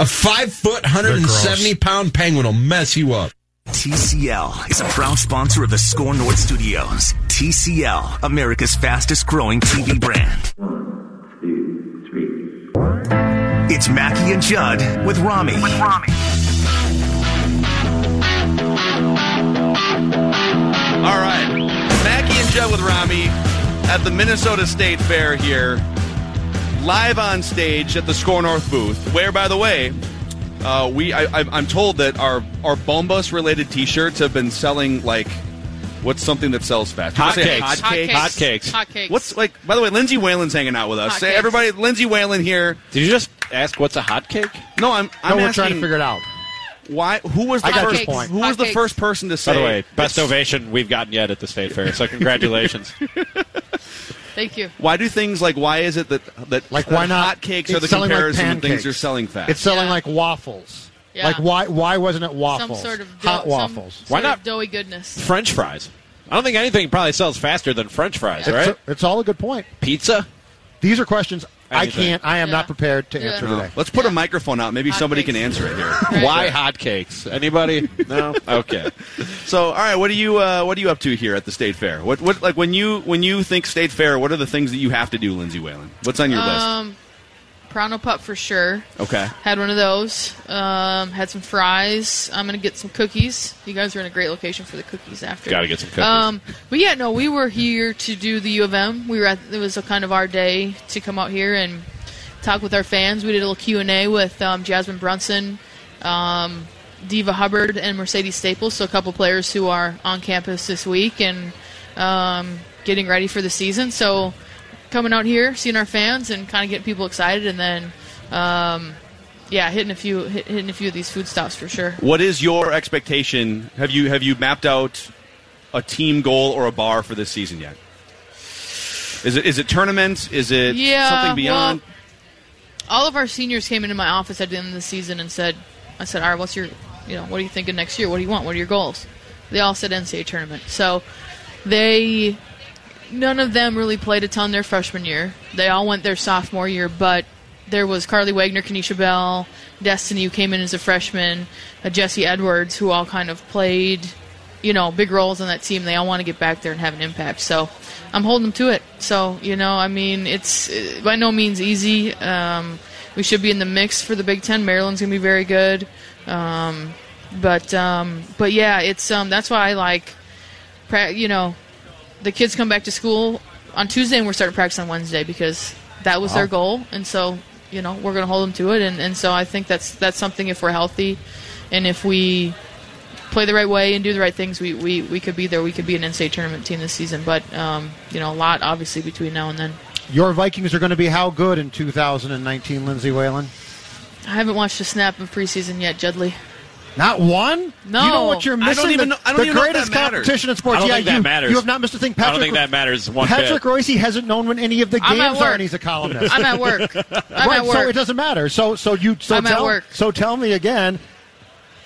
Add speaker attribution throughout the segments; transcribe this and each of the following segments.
Speaker 1: A five foot, 170 pound penguin will mess you up.
Speaker 2: TCL is a proud sponsor of the SKOR North Studios. TCL, America's fastest growing TV brand.
Speaker 3: One, two, three.
Speaker 2: It's Mackey and Judd with Rami. With Rami.
Speaker 4: All right. Mackey and Judd with Rami at the Minnesota State Fair here, live on stage at the SKOR North booth, where, by the way, uh, we I, I, I'm told that our our Bombas related T-shirts have been selling like what's something that sells fast? Did you say
Speaker 5: Hotcakes.
Speaker 4: Hotcakes.
Speaker 5: Hotcakes.
Speaker 6: Hotcakes.
Speaker 4: What's like? By the way, Lindsay Whalen's hanging out with us. Say
Speaker 6: Hotcakes.
Speaker 4: everybody, Lindsay Whalen here.
Speaker 5: Did you just ask what's a hot cake?
Speaker 4: No, I'm. I'm
Speaker 7: no, we're
Speaker 4: asking
Speaker 7: trying to figure it out.
Speaker 4: why. Who was the
Speaker 7: I got
Speaker 4: first?
Speaker 7: your point.
Speaker 4: Who was the first person to say?
Speaker 5: By the way, best ovation we've gotten yet at the state fair. So congratulations.
Speaker 6: Thank you.
Speaker 4: Why do things like why is it that that
Speaker 7: Like, why not?
Speaker 4: hotcakes
Speaker 7: It's
Speaker 4: are the
Speaker 7: selling like
Speaker 4: comparison when things
Speaker 7: pancakes.
Speaker 4: are selling fast?
Speaker 7: It's selling
Speaker 6: Yeah.
Speaker 7: like waffles.
Speaker 6: Yeah.
Speaker 7: Like why? Why wasn't it waffles?
Speaker 6: Some sort of dough,
Speaker 7: hot
Speaker 6: some
Speaker 7: waffles.
Speaker 6: sort
Speaker 5: Why
Speaker 6: of
Speaker 5: not?
Speaker 6: doughy goodness?
Speaker 5: French fries. I don't think anything probably sells faster than French fries,
Speaker 7: It's,
Speaker 5: right?
Speaker 7: it's all a good point.
Speaker 5: Pizza.
Speaker 7: These are questions I can't. I am
Speaker 6: Yeah.
Speaker 7: not prepared to
Speaker 6: Yeah.
Speaker 7: answer
Speaker 6: No.
Speaker 7: today.
Speaker 4: Let's put a microphone out. Maybe somebody can answer it here.
Speaker 5: Why hotcakes? Anybody? No. Okay.
Speaker 4: So, all right, what are you uh, what are you up to here at the state fair? What what like when you when you think state fair? What are the things that you have to do, Lindsay Whalen? What's on your
Speaker 6: Um, Pronto pup for sure.
Speaker 4: Okay.
Speaker 6: Had one of those. Um, had some fries. I'm gonna get some cookies. You guys are in a great location for the cookies after.
Speaker 5: Got to get some cookies.
Speaker 6: Um, but yeah, no, we were here to do the U of M. We were at it was a kind of our day to come out here and talk with our fans. We did a little Q and A with um, Jasmine Brunson, um, Diva Hubbard, and Mercedes Staples. So a couple players who are on campus this week and um, getting ready for the season. So coming out here, seeing our fans, and kind of getting people excited, and then. Um, yeah, hitting a few hit, hitting a few of these food stops for sure.
Speaker 4: What is your expectation? Have you have you mapped out a team goal or a bar for this season yet? Is it is it tournaments? Is it
Speaker 6: Yeah,
Speaker 4: something beyond?
Speaker 6: well, all of our seniors came into my office at the end of the season and said, "I said, all right, what's your, you know, what are you thinking next year? What do you want? What are your goals?" They all said NCAA tournament. So they, none of them really played a ton their freshman year. They all went their sophomore year, but there was Carlie Wagner, Kenisha Bell, Destiny, who came in as a freshman, uh, Jessie Edwards, who all kind of played, you know, big roles on that team. They all want to get back there and have an impact. So I'm holding them to it. So you know, I mean, it's uh, by no means easy. Um, we should be in the mix for the Big Ten. Maryland's gonna be very good. Um, but um, but yeah, it's um, that's why I like, you know, the kids come back to school on Tuesday and we're starting practice on Wednesday because that was their goal, and so you know we're going to hold them to it, and, and so I think that's that's something if we're healthy, and if we play the right way and do the right things, we, we, we could be there. We could be an NCAA tournament team this season, but um, you know a lot obviously between now and then.
Speaker 7: Your Vikings are going to be how good in 2019, Lindsay Whalen?
Speaker 6: I haven't watched a snap of preseason yet, Judley.
Speaker 7: Not one?
Speaker 6: No.
Speaker 7: You know what you're missing?
Speaker 4: I don't
Speaker 7: missing?
Speaker 4: even
Speaker 7: the,
Speaker 4: know- I don't
Speaker 7: the
Speaker 4: even know if
Speaker 7: greatest
Speaker 4: that matters.
Speaker 7: competition in sports.
Speaker 5: I don't
Speaker 7: yeah,
Speaker 5: think
Speaker 7: you,
Speaker 5: that matters.
Speaker 7: You have not missed a thing.
Speaker 5: Patrick, I
Speaker 7: Patrick,
Speaker 5: don't think that matters one
Speaker 7: Patrick
Speaker 5: bit.
Speaker 7: Royce hasn't known when any of the games are, and he's a columnist.
Speaker 6: I'm at work. I'm
Speaker 7: right,
Speaker 6: at work.
Speaker 7: so it doesn't matter. So, so you, so
Speaker 6: I'm at
Speaker 7: tell,
Speaker 6: work.
Speaker 7: so tell me again.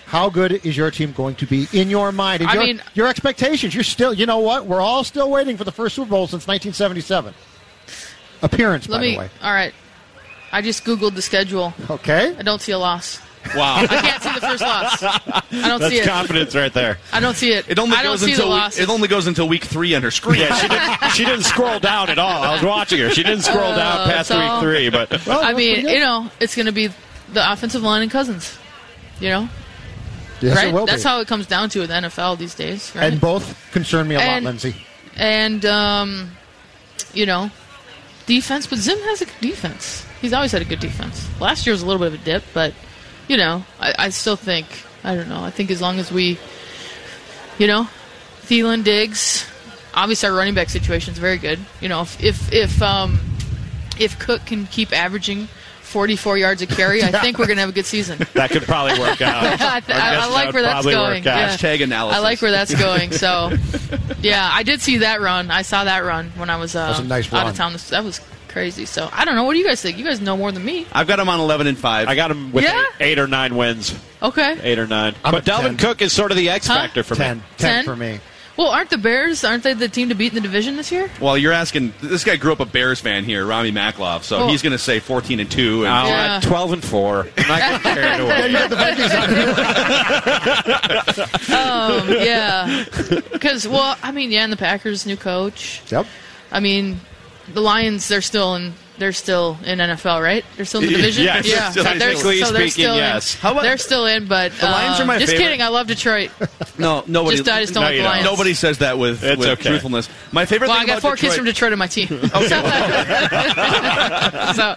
Speaker 7: How good is your team going to be in your mind? And
Speaker 6: I
Speaker 7: your,
Speaker 6: mean-
Speaker 7: your expectations. You're still, you know what? We're all still waiting for the first Super Bowl since 1977. Appearance,
Speaker 6: Let
Speaker 7: by
Speaker 6: me.
Speaker 7: the way.
Speaker 6: All right. I just googled the schedule.
Speaker 7: Okay.
Speaker 6: I don't see a loss.
Speaker 4: Wow.
Speaker 6: I can't see the first loss. I don't
Speaker 5: That's
Speaker 6: see it.
Speaker 5: confidence right there.
Speaker 6: I don't see it.
Speaker 4: It only
Speaker 6: I don't
Speaker 4: goes
Speaker 6: see
Speaker 4: until
Speaker 6: the
Speaker 4: week,
Speaker 6: losses.
Speaker 4: it only goes until week three on her screen.
Speaker 5: Yeah, she didn't. She didn't scroll down at all. I was watching her. She didn't scroll down
Speaker 6: Uh,
Speaker 5: past
Speaker 6: so-
Speaker 5: week three, but
Speaker 7: Well,
Speaker 6: I
Speaker 7: that's
Speaker 6: mean,
Speaker 7: pretty good.
Speaker 6: you know, it's going to be the offensive line and Cousins. You know,
Speaker 7: Yes,
Speaker 6: right?
Speaker 7: it will
Speaker 6: That's
Speaker 7: be.
Speaker 6: how it comes down to in the NFL these days, right?
Speaker 7: And both concern me a lot,
Speaker 6: And-
Speaker 7: Lindsay.
Speaker 6: and um, you know, defense. But Zim has a good defense. He's always had a good defense. Last year was a little bit of a dip, but you know, I, I still think I don't know. I think as long as we, you know, Thielen, Diggs, obviously our running back situation is very good. You know, if if if um, if Cook can keep averaging. 44 yards a carry. I think we're going to have a good season.
Speaker 5: That could probably work out.
Speaker 6: I, th- I, I like where that's going. Yeah.
Speaker 4: Hashtag analysis.
Speaker 6: I like where that's going. So, yeah, I did see that run. I saw that run when I was, uh,
Speaker 7: was a nice
Speaker 6: out
Speaker 7: run.
Speaker 6: of town. That was crazy. So I don't know. What do you guys think? You guys know more than me.
Speaker 4: I've got him on 11 and 5.
Speaker 5: I got him with
Speaker 6: Yeah?
Speaker 5: eight, eight or nine wins.
Speaker 6: Okay.
Speaker 5: Eight or nine.
Speaker 7: I'm
Speaker 5: but
Speaker 7: at
Speaker 5: Dalvin
Speaker 7: 10.
Speaker 5: Cook is sort of the X
Speaker 6: Huh?
Speaker 5: factor for
Speaker 7: Ten.
Speaker 5: me.
Speaker 7: Ten
Speaker 6: Ten?
Speaker 7: for me.
Speaker 6: Well, aren't the Bears? Aren't they the team to beat in the division this year?
Speaker 4: Well, you're asking. This guy grew up a Bears fan here, Rami Maklov, so
Speaker 6: Well-
Speaker 4: he's going to say 14 and 2. And
Speaker 5: Now
Speaker 6: Yeah.
Speaker 5: at 12 and 4. I'm not getting carried away.
Speaker 6: Um, yeah. Because well, I mean, yeah, and the Packers new coach.
Speaker 7: Yep.
Speaker 6: I mean, the Lions. They're still in. They're still in NFL, right? They're still in the division.
Speaker 5: Yes,
Speaker 6: yeah.
Speaker 4: still-
Speaker 6: They're-
Speaker 5: technically
Speaker 6: so they're
Speaker 5: speaking,
Speaker 6: still in.
Speaker 5: yes.
Speaker 4: How about-
Speaker 6: they're still in, but
Speaker 4: The Lions
Speaker 6: uh,
Speaker 4: are my favorite.
Speaker 6: just
Speaker 4: favorite.
Speaker 6: kidding. I love Detroit.
Speaker 4: no, nobody.
Speaker 6: Just I just don't
Speaker 5: No,
Speaker 6: like
Speaker 5: you
Speaker 6: the
Speaker 5: don't.
Speaker 6: Lions.
Speaker 4: Nobody says that with,
Speaker 5: It's
Speaker 4: with
Speaker 5: okay.
Speaker 4: truthfulness. My favorite
Speaker 6: Well,
Speaker 4: thing
Speaker 6: I got
Speaker 4: about
Speaker 6: four
Speaker 4: Detroit,
Speaker 6: kids from Detroit on my team. so,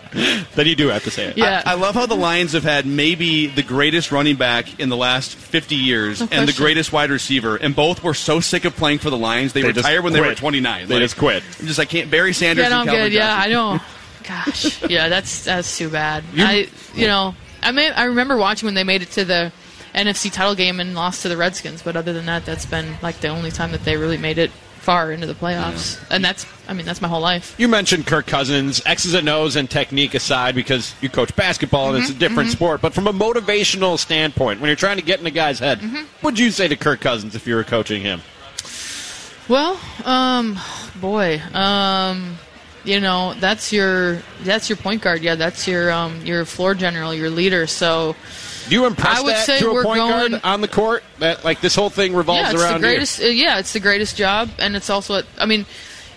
Speaker 5: then you do have to say it.
Speaker 6: yeah.
Speaker 4: I love how the Lions have had maybe the greatest running back in the last 50 years
Speaker 6: No
Speaker 4: and the greatest wide receiver, and both were so sick of playing for the Lions they,
Speaker 5: They
Speaker 4: retired when they were 29.
Speaker 5: They just quit.
Speaker 4: I'm just I can't. Barry Sanders.
Speaker 6: yeah, no, I'm
Speaker 4: Calvin
Speaker 6: good. Yeah, I
Speaker 4: Johnson.
Speaker 6: Gosh, yeah, that's that's too bad. I, you know, I may I remember watching when they made it to the NFC title game and lost to the Redskins, but other than that, that's been like the only time that they really made it far into the playoffs, and that's I mean that's my whole life.
Speaker 5: You mentioned Kirk Cousins, X's and O's and technique aside, because you coach basketball and it's a
Speaker 6: Mm-hmm,
Speaker 5: different sport. But from a motivational standpoint, when you're trying to get in a guy's head,
Speaker 6: Mm-hmm.
Speaker 5: what would you say to Kirk Cousins if you were coaching him?
Speaker 6: Well, um, boy, um, you know that's your that's your point guard. Yeah, that's your um your floor general, your leader. So
Speaker 5: Do you impress
Speaker 6: I would
Speaker 5: that
Speaker 6: say
Speaker 5: to a point
Speaker 6: going-
Speaker 5: guard on the court? That like this whole thing revolves
Speaker 6: yeah, it's
Speaker 5: around
Speaker 6: the greatest. uh, yeah, it's the greatest job, and it's also. I mean,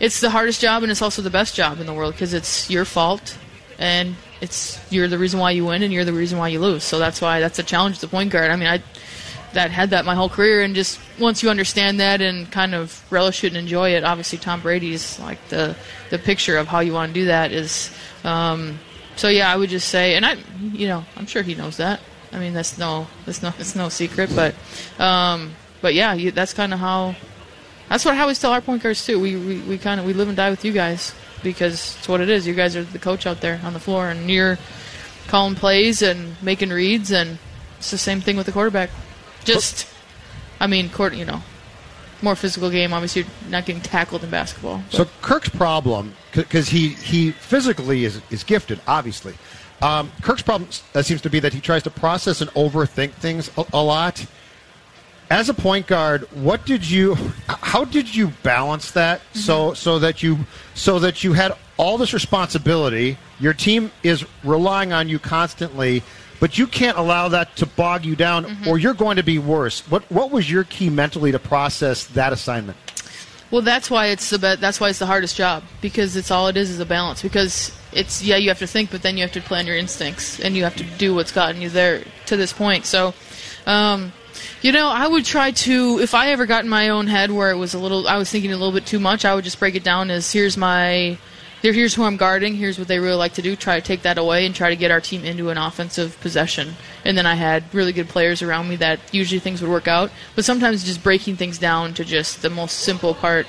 Speaker 6: it's the hardest job, and it's also the best job in the world because it's your fault, and it's you're the reason why you win, and you're the reason why you lose. So that's why that's a challenge to the point guard. I mean, I that had that my whole career, and just once you understand that and kind of relish it and enjoy it, obviously Tom Brady's like the the picture of how you want to do that is. Um, so yeah, I would just say, and I, you know, I'm sure he knows that. I mean, that's no, that's no, it's no secret. But, um, but yeah, you, that's kind of how. That's what I always tell our point guards too. We we, we kind of we live and die with you guys because it's what it is. You guys are the coach out there on the floor, and you're calling plays and making reads, and it's the same thing with the quarterback. Just, I mean, court, you know, more physical game. Obviously, you're not getting tackled in basketball.
Speaker 7: So Kirk's problem, because he, he physically is, is gifted, obviously. Um, Kirk's problem uh, seems to be that he tries to process and overthink things a, a lot. As a point guard, what did you? How did you balance that so so that you so that you had all this responsibility? Your team is relying on you constantly, but you can't allow that to bog you down, or you're going to be worse. What what was your key mentally to process that assignment?
Speaker 6: Well, that's why it's the be- that's why it's the hardest job because it's all it is is a balance. Because it's yeah, you have to think, but then you have to plan your instincts and you have to do what's gotten you there to this point. So, um, you know, I would try to if I ever got in my own head where it was a little, I was thinking a little bit too much. I would just break it down as here's my. Here, here's who I'm guarding. Here's what they really like to do. Try to take that away and try to get our team into an offensive possession. And then I had really good players around me that usually things would work out. But sometimes just breaking things down to just the most simple part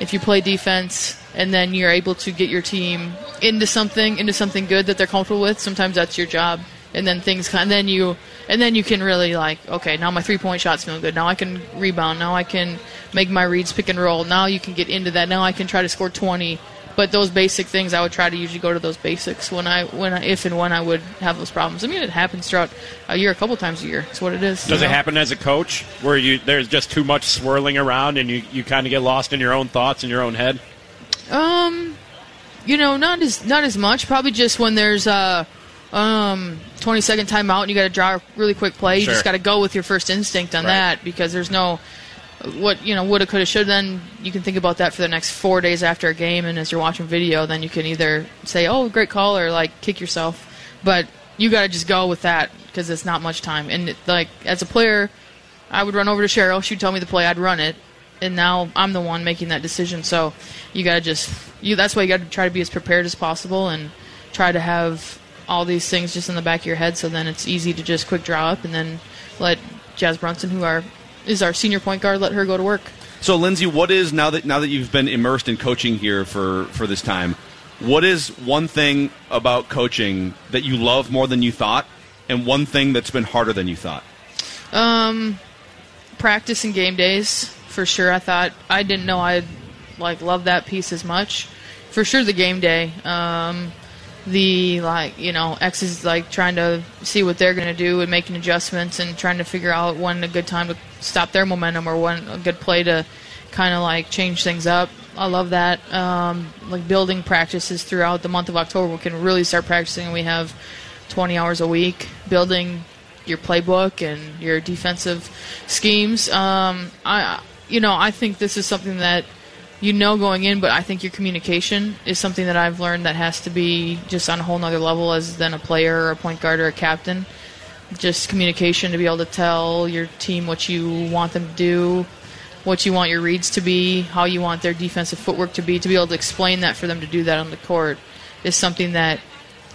Speaker 6: if you play defense and then you're able to get your team into something into something good that they're comfortable with sometimes that's your job and then things kind then you and then you can really like okay now my three point shots feel good now i can rebound now i can make my reads pick and roll now you can get into that now i can try to score 20 but those basic things i would try to usually go to those basics when i when I, if and when i would have those problems i mean it happens throughout a year a couple times a year it's what it is
Speaker 5: Does it
Speaker 6: know?
Speaker 5: happen as a coach where you there's just too much swirling around and you, you kind of get lost in your own thoughts in your own head?
Speaker 6: Um, you know, not as not as much. Probably just when there's a um 20 second timeout and you got to draw a really quick play. You
Speaker 5: Sure.
Speaker 6: just got to go with your first instinct on
Speaker 5: Right.
Speaker 6: that because there's no what you know woulda coulda should then you can think about that for the next four days after a game and as you're watching video then you can either say oh great call or like kick yourself but you got to just go with that because it's not much time. And it, like as a player, I would run over to Cheryl. She'd tell me the play. I'd run it, and now I'm the one making that decision. So you got to just you. That's why you got to try to be as prepared as possible and try to have all these things just in the back of your head. So then it's easy to just quick draw up and then let Jazz Brunson, who are is our senior point guard, let her go to work.
Speaker 4: So, Lindsay, what is now that now that you've been immersed in coaching here for for this time? What is one thing about coaching that you love more than you thought, and one thing that's been harder than you thought?
Speaker 6: Um, practice and game days for sure. I thought I didn't know I'd like love that piece as much. For sure, the game day. Um, the like you know X is like trying to see what they're going to do and making adjustments and trying to figure out when a good time to stop their momentum or one good play to kind of like change things up. I love that. Um, like building practices throughout the month of October, we can really start practicing. We have 20 hours a week building your playbook and your defensive schemes. Um, I, you know, I think this is something that you know going in, but I think your communication is something that I've learned that has to be just on a whole nother level as than a player or a point guard or a captain. Just communication to be able to tell your team what you want them to do, what you want your reads to be, how you want their defensive footwork to be, to be able to explain that for them to do that on the court is something that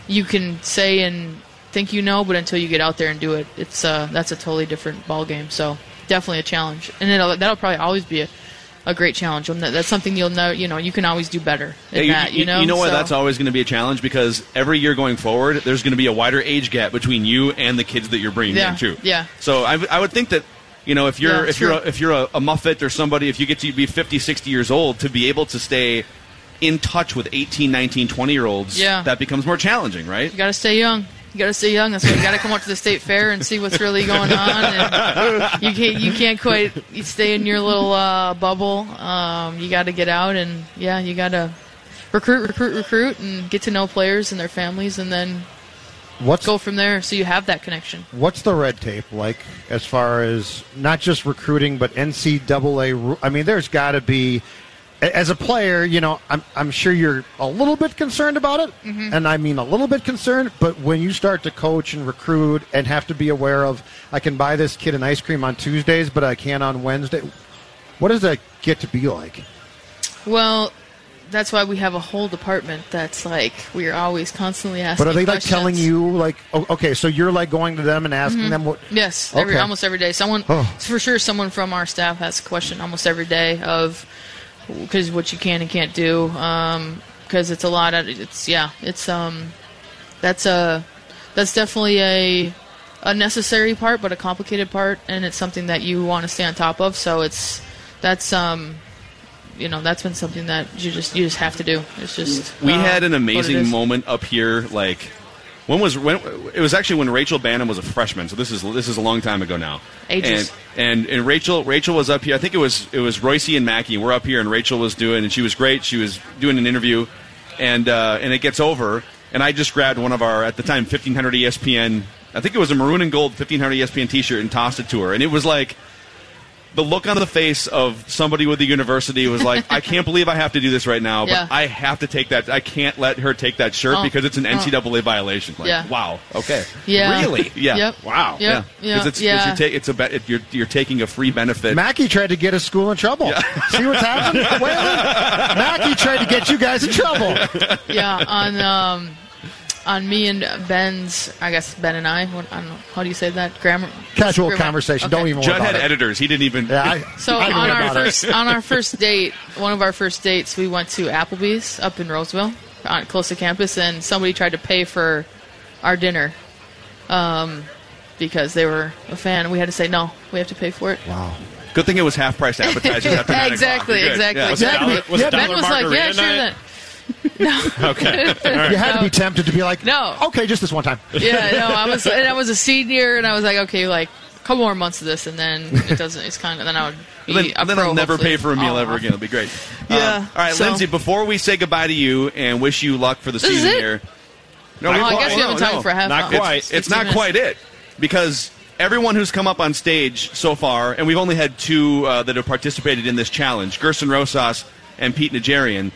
Speaker 6: you can say and think you know, but until you get out there and do it, it's uh, that's a totally different ball game. So definitely a challenge, and it'll, that'll probably always be a, a great challenge. That's something you'll know. You know, you can always do better
Speaker 4: Yeah,
Speaker 6: that. You, know,
Speaker 4: you know why
Speaker 6: So-
Speaker 4: that's always going to be a challenge because every year going forward, there's going to be a wider age gap between you and the kids that you're bringing
Speaker 6: Yeah,
Speaker 4: in too.
Speaker 6: yeah.
Speaker 4: So I, I would think that you know if you're
Speaker 6: Yeah,
Speaker 4: if you're a, if you're a, a Muffet or somebody if you get to be 50, 60 years old to be able to stay in touch with 18, 19, 20 year olds,
Speaker 6: Yeah.
Speaker 4: that becomes more challenging, right?
Speaker 6: You got to stay young. You got to stay young. That's why you got to come up to the state fair and see what's really going on. And you can't you can't quite you stay in your little uh, bubble. Um, you got to get out and yeah, you got to recruit, recruit, recruit, and get to know players and their families, and then
Speaker 7: What's
Speaker 6: go from there. So you have that connection.
Speaker 7: What's the red tape like as far as not just recruiting, but NCAA? I mean, there's got to be, as a player, you know, I'm, I'm sure you're a little bit concerned about it.
Speaker 6: Mhm.
Speaker 7: And I mean a little bit concerned, but when you start to coach and recruit and have to be aware of, I can buy this kid an ice cream on Tuesdays, but I can't on Wednesday. What does that get to be like?
Speaker 6: Well, that's why we have a whole department that's like we are always constantly asking.
Speaker 7: But are they like telling you, like, oh, okay, so you're like going to them and asking
Speaker 6: Mhm.
Speaker 7: them what?
Speaker 6: Yes, every,
Speaker 7: Okay.
Speaker 6: almost every day. Someone,
Speaker 7: Oh.
Speaker 6: for sure, someone from our staff has a question almost every day of because what you can and can't do. Because it's a lot of it's yeah, it's um, that's a that's definitely a a necessary part, but a complicated part, and it's something that you want to stay on top of. So it's that's um. You know that's been something that you just you just have to do. It's just
Speaker 4: We
Speaker 6: uh,
Speaker 4: had an amazing moment up here. Like when was when it was actually when Rachel Banham was a freshman. So this is this is a long time ago now.
Speaker 6: Ages.
Speaker 4: And, and and Rachel Rachel was up here. I think it was it was Royce and Mackey. We're up here, and Rachel was doing, and she was great. She was doing an interview, and uh, and it gets over, and I just grabbed one of our at the time 1500 ESPN. I think it was a maroon and gold 1500 ESPN T-shirt and tossed it to her, and it was like the look on the face of somebody with the university was like, I can't believe I have to do this right now, but
Speaker 6: Yeah.
Speaker 4: I have to take that. I can't let her take that shirt
Speaker 6: Oh,
Speaker 4: because it's an
Speaker 6: oh.
Speaker 4: NCAA violation. Like,
Speaker 6: Yeah.
Speaker 4: wow. Okay.
Speaker 6: Yeah.
Speaker 4: Really? Yeah.
Speaker 6: Yep.
Speaker 4: Wow.
Speaker 6: Yep.
Speaker 4: Yeah.
Speaker 6: Yep.
Speaker 4: Because it's, 'cause
Speaker 6: Yeah.
Speaker 4: you're, ta- it's a be- it, you're, you're taking a free benefit.
Speaker 7: Mackey tried to get his school in trouble. See what's happening? Whalen? Mackey tried to get you guys in trouble.
Speaker 6: yeah, on um, on me and Ben's, I guess Ben and I. What, I don't know how do you say that? Grammar.
Speaker 7: Casual
Speaker 6: Grammar-
Speaker 7: conversation.
Speaker 6: okay.
Speaker 7: Don't even worry
Speaker 4: Judd
Speaker 7: about
Speaker 4: had
Speaker 7: it.
Speaker 4: editors. He didn't even.
Speaker 7: Yeah, I,
Speaker 6: So
Speaker 7: I
Speaker 6: on our
Speaker 7: about it.
Speaker 6: first on our first date, one of our first dates, we went to Applebee's up in Roseville, on, close to campus, and somebody tried to pay for our dinner, um, because they were a fan. We had to say no. We have to pay for it.
Speaker 7: Wow.
Speaker 4: Good thing it was half price appetizers after nine o'clock.
Speaker 6: exactly, exactly.
Speaker 4: Yeah.
Speaker 1: Was it
Speaker 6: exactly.
Speaker 1: dollar- was it
Speaker 6: ben was like, yeah, sure.
Speaker 1: night?
Speaker 6: That. No.
Speaker 1: Okay.
Speaker 7: You had to be tempted to be like,
Speaker 6: No.
Speaker 7: okay, just this one time.
Speaker 6: yeah, no, I was and I was a senior, and I was like, okay, like a couple more months of this, and then it doesn't. It's kind of then I would be
Speaker 4: then,
Speaker 6: a
Speaker 4: then
Speaker 6: pro,
Speaker 4: I'll never pay for a meal ever again. It'll be great.
Speaker 6: Yeah,
Speaker 4: Um, all right,
Speaker 6: so-
Speaker 4: Lindsay. Before we say goodbye to you and wish you luck for the
Speaker 6: This
Speaker 4: season here. No,
Speaker 6: Oh,
Speaker 4: we-
Speaker 6: I guess we haven't time
Speaker 4: no.
Speaker 6: for a half.
Speaker 1: Not quite.
Speaker 4: It's, it's not
Speaker 6: minutes.
Speaker 4: quite it because everyone who's come up on stage so far, and we've only had two uh, that have participated in this challenge: Gersson Rosas and Pete Najarian.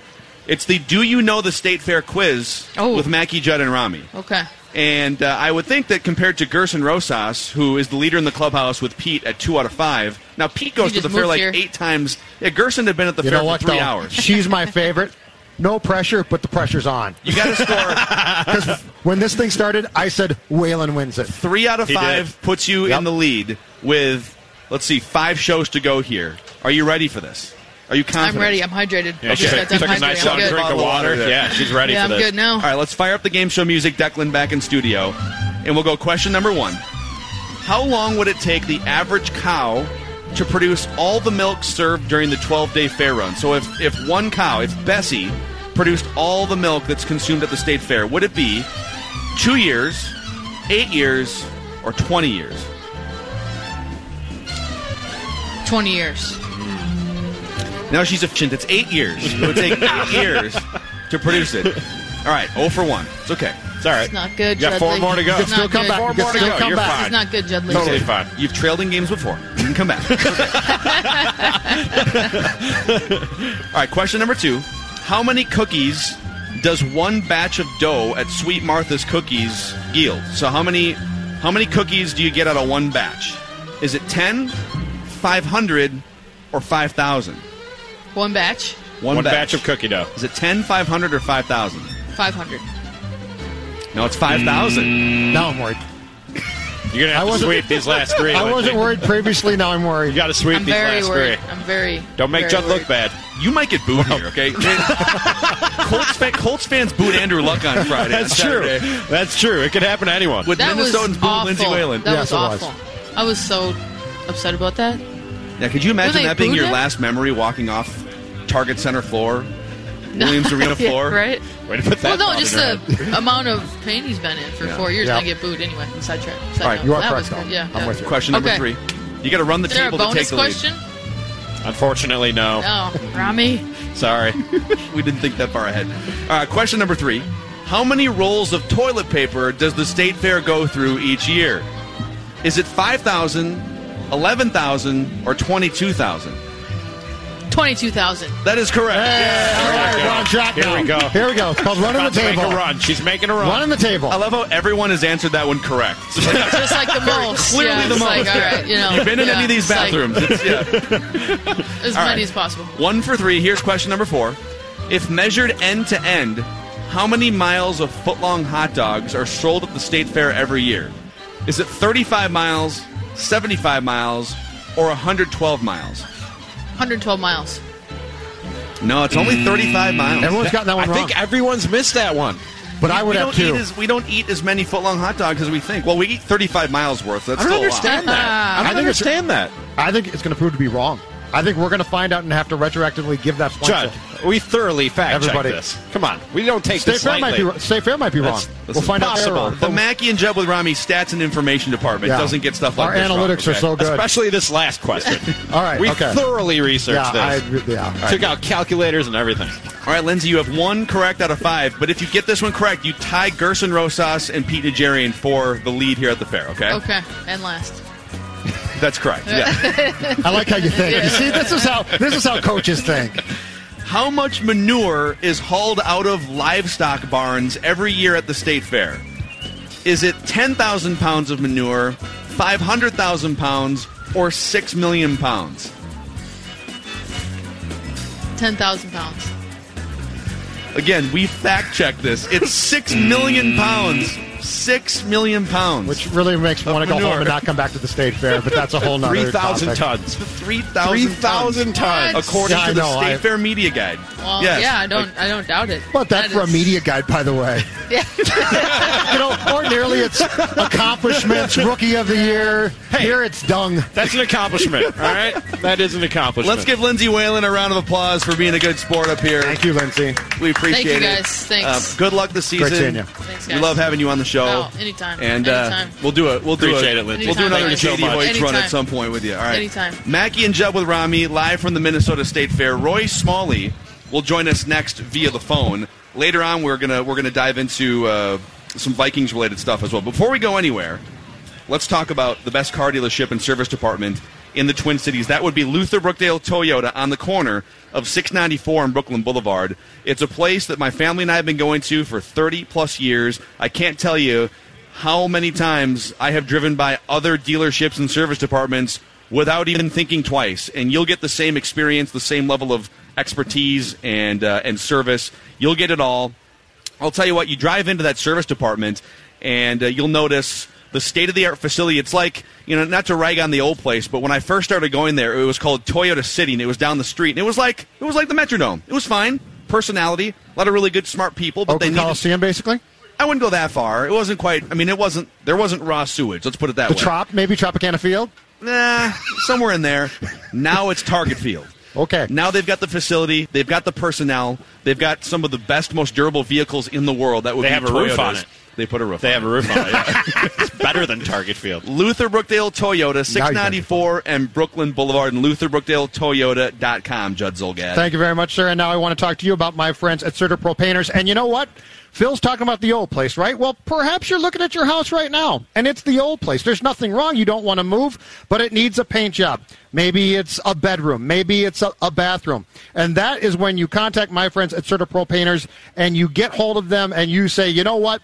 Speaker 4: It's the "Do you know the State Fair quiz
Speaker 6: Oh.
Speaker 4: with Mackey Judd and Rami.
Speaker 6: Okay.
Speaker 4: And uh, I would think that compared to Gersson Rosas, who is the leader in the clubhouse with Pete at two out of five. Now Pete goes to the fair like
Speaker 6: here.
Speaker 4: eight times. Yeah, Gersson had been at the
Speaker 7: You
Speaker 4: fair
Speaker 7: know
Speaker 4: for
Speaker 7: what?
Speaker 4: three
Speaker 7: though?
Speaker 4: hours.
Speaker 7: She's my favorite. No pressure, but the pressure's on.
Speaker 4: You got to score
Speaker 7: Because when this thing started, I said Whalen wins it.
Speaker 4: three out of
Speaker 1: He
Speaker 4: five
Speaker 1: did.
Speaker 4: puts you
Speaker 7: Yep.
Speaker 4: in the lead with let's see five shows to go here. Are you ready for this? Are you confident?
Speaker 6: I'm ready. I'm hydrated.
Speaker 5: Yeah,
Speaker 6: I
Speaker 5: she
Speaker 6: just
Speaker 5: took, took a nice
Speaker 6: hydrating. I'm
Speaker 5: long
Speaker 6: good.
Speaker 5: drink of water.
Speaker 4: water.
Speaker 5: Yeah, she's ready
Speaker 6: Yeah,
Speaker 5: for
Speaker 6: I'm
Speaker 5: this.
Speaker 6: good now.
Speaker 4: All right, let's fire up the game show music. Declan back in studio, and we'll go question number one. How long would it take the average cow to produce all the milk served during the 12-day fair run? So if if one cow, if Bessie produced all the milk that's consumed at the state fair, would it be two years, eight years, or 20 years?
Speaker 6: 20 years.
Speaker 4: Now she's efficient. It's eight years. It would take eight years to produce it. All right, 0 for 1. It's okay.
Speaker 5: It's all right.
Speaker 6: It's not good,
Speaker 5: You got four
Speaker 6: Judley.
Speaker 5: more to go.
Speaker 6: It's
Speaker 5: You can
Speaker 7: still come back.
Speaker 5: Four more to go. You're
Speaker 7: back.
Speaker 5: fine.
Speaker 6: It's not good, Judley.
Speaker 5: Totally fine.
Speaker 4: You've trailed in games before. You can come back. Okay. All right, question number two. How many cookies does one batch of dough at Sweet Martha's Cookies yield? So how many how many cookies do you get out of one batch? Is it 10, 500, or 5,000?
Speaker 6: One batch,
Speaker 4: One,
Speaker 5: One batch of cookie dough.
Speaker 4: Is it 10, 500, or 5,000?
Speaker 6: 500.
Speaker 4: No, it's 5,000. Mm.
Speaker 7: Now I'm worried.
Speaker 5: You're gonna have to
Speaker 7: wasn't-
Speaker 5: sweep these last three.
Speaker 7: I wasn't worried previously. Now I'm worried.
Speaker 5: You
Speaker 7: worried.
Speaker 5: got to sweep
Speaker 6: I'm
Speaker 5: these
Speaker 6: very
Speaker 5: last
Speaker 6: worried.
Speaker 5: three.
Speaker 6: I'm very.
Speaker 5: Don't make
Speaker 6: very
Speaker 5: Judd look bad.
Speaker 4: You might get booed here, okay? Colts, fan, Colts fans booed Andrew Luck on Friday.
Speaker 5: That's
Speaker 4: on
Speaker 5: true. That's true. It could happen to anyone.
Speaker 4: Would
Speaker 6: That
Speaker 4: Minnesotans boo. Lindsay Whalen?
Speaker 6: That
Speaker 7: Yes,
Speaker 6: was
Speaker 7: it was.
Speaker 6: awful. I was so upset about that.
Speaker 4: Yeah, could you imagine that being your
Speaker 6: him?
Speaker 4: last memory walking off Target Center floor, Williams Arena
Speaker 6: Yeah,
Speaker 4: floor?
Speaker 6: right?
Speaker 5: Way to put that.
Speaker 6: Well,
Speaker 5: that
Speaker 6: no, just the
Speaker 5: head.
Speaker 6: amount of pain he's been in for
Speaker 4: Yeah.
Speaker 6: four years.
Speaker 7: Yeah.
Speaker 6: and I get booed anyway. Side track. Side
Speaker 4: All right,
Speaker 6: note.
Speaker 7: you are
Speaker 6: that
Speaker 7: correct,
Speaker 6: was,
Speaker 7: though.
Speaker 6: Yeah,
Speaker 7: I'm
Speaker 6: yeah.
Speaker 7: with you.
Speaker 4: Question number
Speaker 6: Okay.
Speaker 4: three. You got to run the
Speaker 6: Is there a
Speaker 4: table to take
Speaker 6: bonus
Speaker 4: the lead.
Speaker 6: question?
Speaker 5: Unfortunately, no.
Speaker 6: No, Rami.
Speaker 5: Sorry.
Speaker 4: We didn't think that far ahead. All right, question number three. How many rolls of toilet paper does the state fair go through each year? Is it 5,000, 11,000, or 22,000?
Speaker 6: Twenty-two thousand.
Speaker 4: That is correct.
Speaker 7: All right, we're on track
Speaker 5: Here
Speaker 7: now.
Speaker 5: we go.
Speaker 7: Here we go. It's called running the
Speaker 5: About to make a run. She's making a run.
Speaker 7: Running the table.
Speaker 4: I love how everyone has answered that one correct.
Speaker 6: Just like the most.
Speaker 4: Clearly
Speaker 6: yeah,
Speaker 4: the most.
Speaker 6: Like, all right, you know,
Speaker 4: You've been in
Speaker 6: yeah,
Speaker 4: any of these
Speaker 6: it's like
Speaker 4: bathrooms. It's- yeah.
Speaker 6: as
Speaker 4: All
Speaker 6: many
Speaker 4: right.
Speaker 6: as possible.
Speaker 4: One for three. Here's question number four. If measured end to end, how many miles of footlong hot dogs are sold at the state fair every year? Is it 35 miles, 75 miles, or 112 miles?
Speaker 6: 112 miles.
Speaker 4: No, it's only 35 mm. miles.
Speaker 7: Everyone's gotten that one
Speaker 5: I
Speaker 7: wrong.
Speaker 5: think everyone's missed that one.
Speaker 7: but I
Speaker 4: we
Speaker 7: would have
Speaker 4: don't
Speaker 7: two.
Speaker 4: eat as we don't eat as many footlong hot dogs as we think. Well, we eat 35 miles worth. That's
Speaker 5: I don't
Speaker 4: still
Speaker 5: understand
Speaker 4: a lot.
Speaker 5: that. I
Speaker 7: I
Speaker 5: don't
Speaker 7: think it's-
Speaker 5: understand that.
Speaker 7: I think it's going to prove to be wrong. I think we're going to find out and have to retroactively give that point.
Speaker 5: Judd, we thoroughly fact check
Speaker 7: Everybody-
Speaker 5: this. Come on, we don't take
Speaker 7: State
Speaker 5: this
Speaker 7: Fair might be State Fair might be wrong.
Speaker 5: That's-
Speaker 7: we'll find out
Speaker 5: possible.
Speaker 7: there.
Speaker 4: The Mackey and Judd with Rami stats and information department
Speaker 7: Yeah.
Speaker 4: doesn't get stuff like
Speaker 7: Our
Speaker 4: this wrong,
Speaker 7: analytics are
Speaker 4: okay?
Speaker 7: so good.
Speaker 5: Especially this last question.
Speaker 7: All right,
Speaker 5: we
Speaker 7: okay.
Speaker 5: thoroughly researched
Speaker 7: yeah, I,
Speaker 5: this.
Speaker 7: yeah.
Speaker 5: Took out calculators and everything.
Speaker 4: All right, Lindsay, you have one correct out of five, but if you get this one correct, you tie Gersson Rosas and Pete Najarian for the lead here at the fair, okay?
Speaker 6: Okay, and last.
Speaker 4: That's correct. Yeah.
Speaker 7: I like how you think. You see, this is how this is how coaches think.
Speaker 4: How much manure is hauled out of livestock barns every year at the state fair? Is it 10,000 pounds of manure, 500,000 pounds, or 6 million pounds?
Speaker 6: 10,000 pounds.
Speaker 4: Again, we fact checked this. It's 6 million pounds. 6 million pounds.
Speaker 7: Which really makes me want to go home and not come back to the state fair, but that's a whole nother
Speaker 5: 3,000 tons.
Speaker 4: 3,000
Speaker 5: 3,000 tons.
Speaker 6: What?
Speaker 4: According
Speaker 7: Yeah, I
Speaker 4: to the
Speaker 7: know,
Speaker 4: State
Speaker 7: I-
Speaker 4: Fair Media Guide.
Speaker 6: Well,
Speaker 4: yes.
Speaker 6: yeah, I don't,
Speaker 4: Like,
Speaker 6: I don't doubt it.
Speaker 7: But that for a media guide, by the way.
Speaker 6: Yeah.
Speaker 7: You know, ordinarily it's accomplishments, rookie of the year. Here it's dung.
Speaker 5: That's an accomplishment, all right? That is an accomplishment.
Speaker 4: Let's give Lindsay Whalen a round of applause for being a good sport up here.
Speaker 7: Thank you, Lindsay.
Speaker 4: We appreciate
Speaker 6: Thank you,
Speaker 4: it.
Speaker 6: guys. Thanks.
Speaker 4: Uh, good luck this season.
Speaker 7: Great seeing you.
Speaker 6: Thanks,
Speaker 4: We love having you on the show.
Speaker 6: Oh, anytime.
Speaker 4: And uh,
Speaker 6: Anytime.
Speaker 4: we'll do it. We'll do
Speaker 5: Appreciate
Speaker 4: it.
Speaker 5: it, Lindsay.
Speaker 4: We'll do another
Speaker 6: guys.
Speaker 4: JD
Speaker 6: So much.
Speaker 4: Run at some point with you. All right.
Speaker 6: Anytime.
Speaker 4: Mackey and Judd with Rami live from the Minnesota State Fair. Roy Smalley will join us next via the phone. Later on, we're gonna we're gonna dive into uh, some Vikings related stuff as well. Before we go anywhere, let's talk about the best car dealership and service department in the Twin Cities. That would be Luther Brookdale Toyota on the corner of 694 and Brooklyn Boulevard. It's a place that my family and I have been going to for 30 plus years. I can't tell you how many times I have driven by other dealerships and service departments without even thinking twice, and you'll get the same experience, the same level of expertise and uh, and service. You'll get it all. I'll tell you what. You drive into that service department, and uh, you'll notice the state of the art facility. It's like you know, not to rag on the old place, but when I first started going there, it was called Toyota City, and it was down the street, and it was like it was like the Metrodome. It was fine, personality, a lot of really good, smart people, but they
Speaker 7: Oakland
Speaker 4: needed.
Speaker 7: Coliseum, basically.
Speaker 4: I wouldn't go that far. It wasn't quite. I mean, it wasn't. There wasn't raw sewage. Let's put it that
Speaker 7: The
Speaker 4: way.
Speaker 7: Trop, maybe Tropicana Field.
Speaker 4: Nah, somewhere in there. Now it's Target Field.
Speaker 7: Okay.
Speaker 4: Now they've got the facility, they've got the personnel, they've got some of the best, most durable vehicles in the world. That would
Speaker 5: They
Speaker 4: be
Speaker 5: have a roof on it.
Speaker 4: They put a roof.
Speaker 5: They
Speaker 4: on
Speaker 5: have a roof on it. Yeah. it's better than Target Field.
Speaker 4: Luther Brookdale Toyota, 694 and Brooklyn Boulevard, and LutherBrookdaleToyota.com, Judd Zulgad.
Speaker 7: Thank you very much, sir. And now I want to talk to you about my friends at Certapro Painters. And you know what? Phil's talking about the old place, right? Well, perhaps you're looking at your house right now, and it's the old place. There's nothing wrong. You don't want to move, but it needs a paint job. Maybe it's a bedroom. Maybe it's a, a bathroom. And that is when you contact my friends at Certapro Painters and you get hold of them and you say, you know what?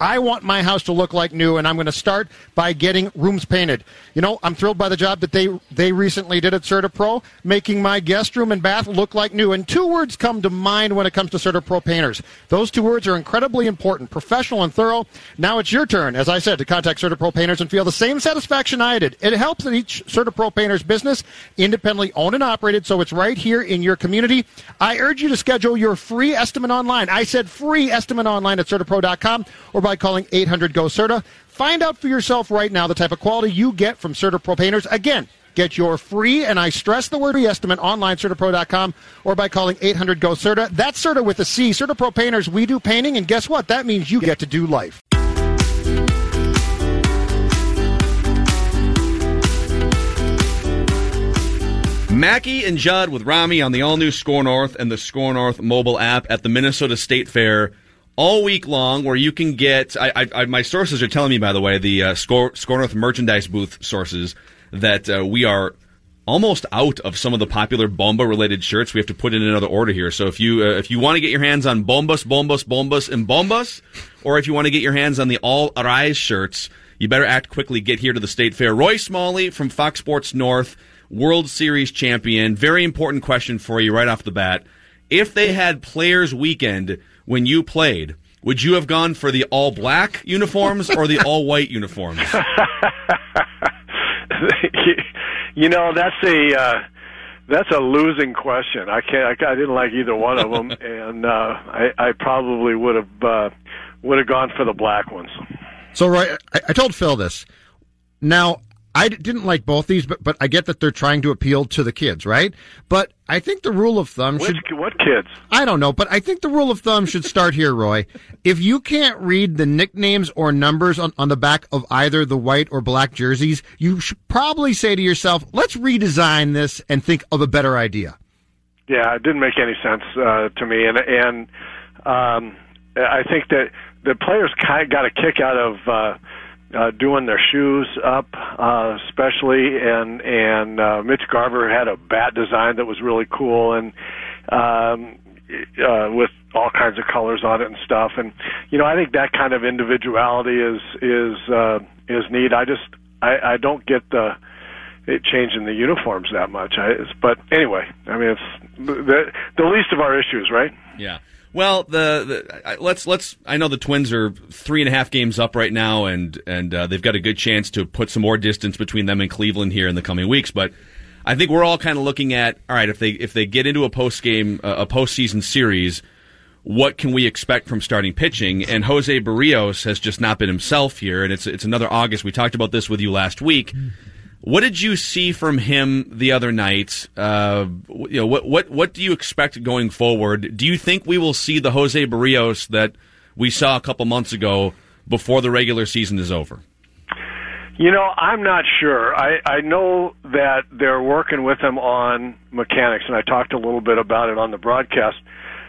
Speaker 7: I want my house to look like new, and I'm going to start by getting rooms painted. You know, I'm thrilled by the job that they they recently did at CertaPro, making my guest room and bath look like new. And two words come to mind when it comes to CertaPro painters. Those two words are incredibly important: professional and thorough. Now it's your turn, as I said, to contact CertaPro painters and feel the same satisfaction I did. It helps that each CertaPro painter's business independently owned and operated, so it's right here in your community. I urge you to schedule your free estimate online. I said free estimate online at CertaPro.com or by calling 800 GO CERTA. Find out for yourself right now the type of quality you get from CertaPro painters. Again, get your free, and I stress the word free estimate online, CertaPro.com, or by calling 800 GO CERTA. That's CERTA with a C. CertaPro painters, we do painting, and guess what? That means you get to do life.
Speaker 4: Mackey and Judd with Rami on the all new SKOR North and the SKOR North mobile app at the Minnesota State Fair all week long, where you can get. I, I, I, my sources are telling me, by the way, the uh, Score, SKOR North merchandise booth sources, that uh, we are almost out of some of the popular Bomba related shirts. We have to put in another order here. So if you uh, if you want to get your hands on Bombas, Bombas, Bombas, and Bombas, or if you want to get your hands on the All Arise shirts, you better act quickly. Get here to the State Fair. Roy Smalley from Fox Sports North. World Series champion. Very important question for you right off the bat. If they had Players Weekend when you played, would you have gone for the all black uniforms or the all white uniforms?
Speaker 8: you know, that's a uh, that's a losing question. I can't. I, I didn't like either one of them, and uh, I, I probably would have uh, would have gone for the black ones.
Speaker 7: So, Roy, I, I told Phil this. Now, I didn't like both these, but but I get that they're trying to appeal to the kids, right? But I think the rule of thumb
Speaker 8: Which,
Speaker 7: should.
Speaker 8: what kids?
Speaker 7: I don't know, but I think the rule of thumb should start here, Roy. If you can't read the nicknames or numbers on, on the back of either the white or black jerseys, you should probably say to yourself, let's redesign this and think of a better idea.
Speaker 8: Yeah, it didn't make any sense uh, to me, and and um, I think that the players kind of got a kick out of uh, uh, doing their shoes up, uh, especially, and and uh, Mitch Garver had a bat design that was really cool, and um, uh, with all kinds of colors on it and stuff, and you know I think that kind of individuality is is uh, is neat. I just I, I don't get the it changing the uniforms that much. I, but anyway, I mean, it's the the least of our issues, right?
Speaker 4: Yeah. Well, the, the let's let's. I know the Twins are three and a half games up right now, and and uh, they've got a good chance to put some more distance between them and Cleveland here in the coming weeks. But I think we're all kind of looking at all right if they if they get into a post game uh, a postseason series, what can we expect from starting pitching? And Jose Berrios has just not been himself here, and it's it's another August. We talked about this with you last week. What did you see from him the other night? Uh, you know, what what what do you expect going forward? Do you think we will see the Jose Berrios that we saw a couple months ago before the regular season is over?
Speaker 8: You know, I'm not sure. I, I know that they're working with him on mechanics, and I talked a little bit about it on the broadcast.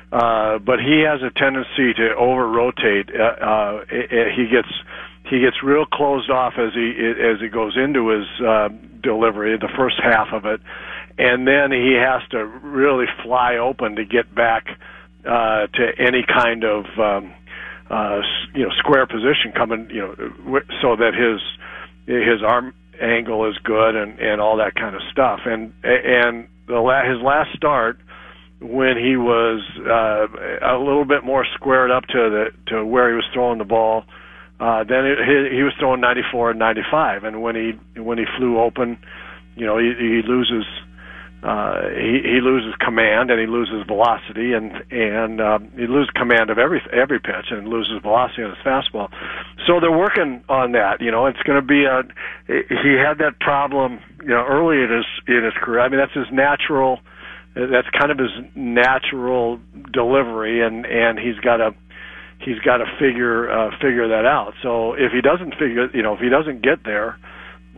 Speaker 8: Uh, but he has a tendency to over rotate. Uh, uh, he gets he gets real closed off as he as he goes into his uh, delivery, the first half of it, and then he has to really fly open to get back uh, to any kind of um, uh, you know square position coming, you know, so that his his arm angle is good and and all that kind of stuff. And and the la- his last start when he was uh, a little bit more squared up to the to where he was throwing the ball. Uh, then it, he, he was throwing 94 and 95, and when he when he flew open, you know, he, he loses uh, he, he loses command and he loses velocity and and um, he loses command of every every pitch and loses velocity on his fastball. So they're working on that. You know, it's going to be a. He had that problem, you know, early in his in his career. I mean, that's his natural. That's kind of his natural delivery, and and he's got to he's got to figure uh, figure that out. So if he doesn't figure, you know, if he doesn't get there,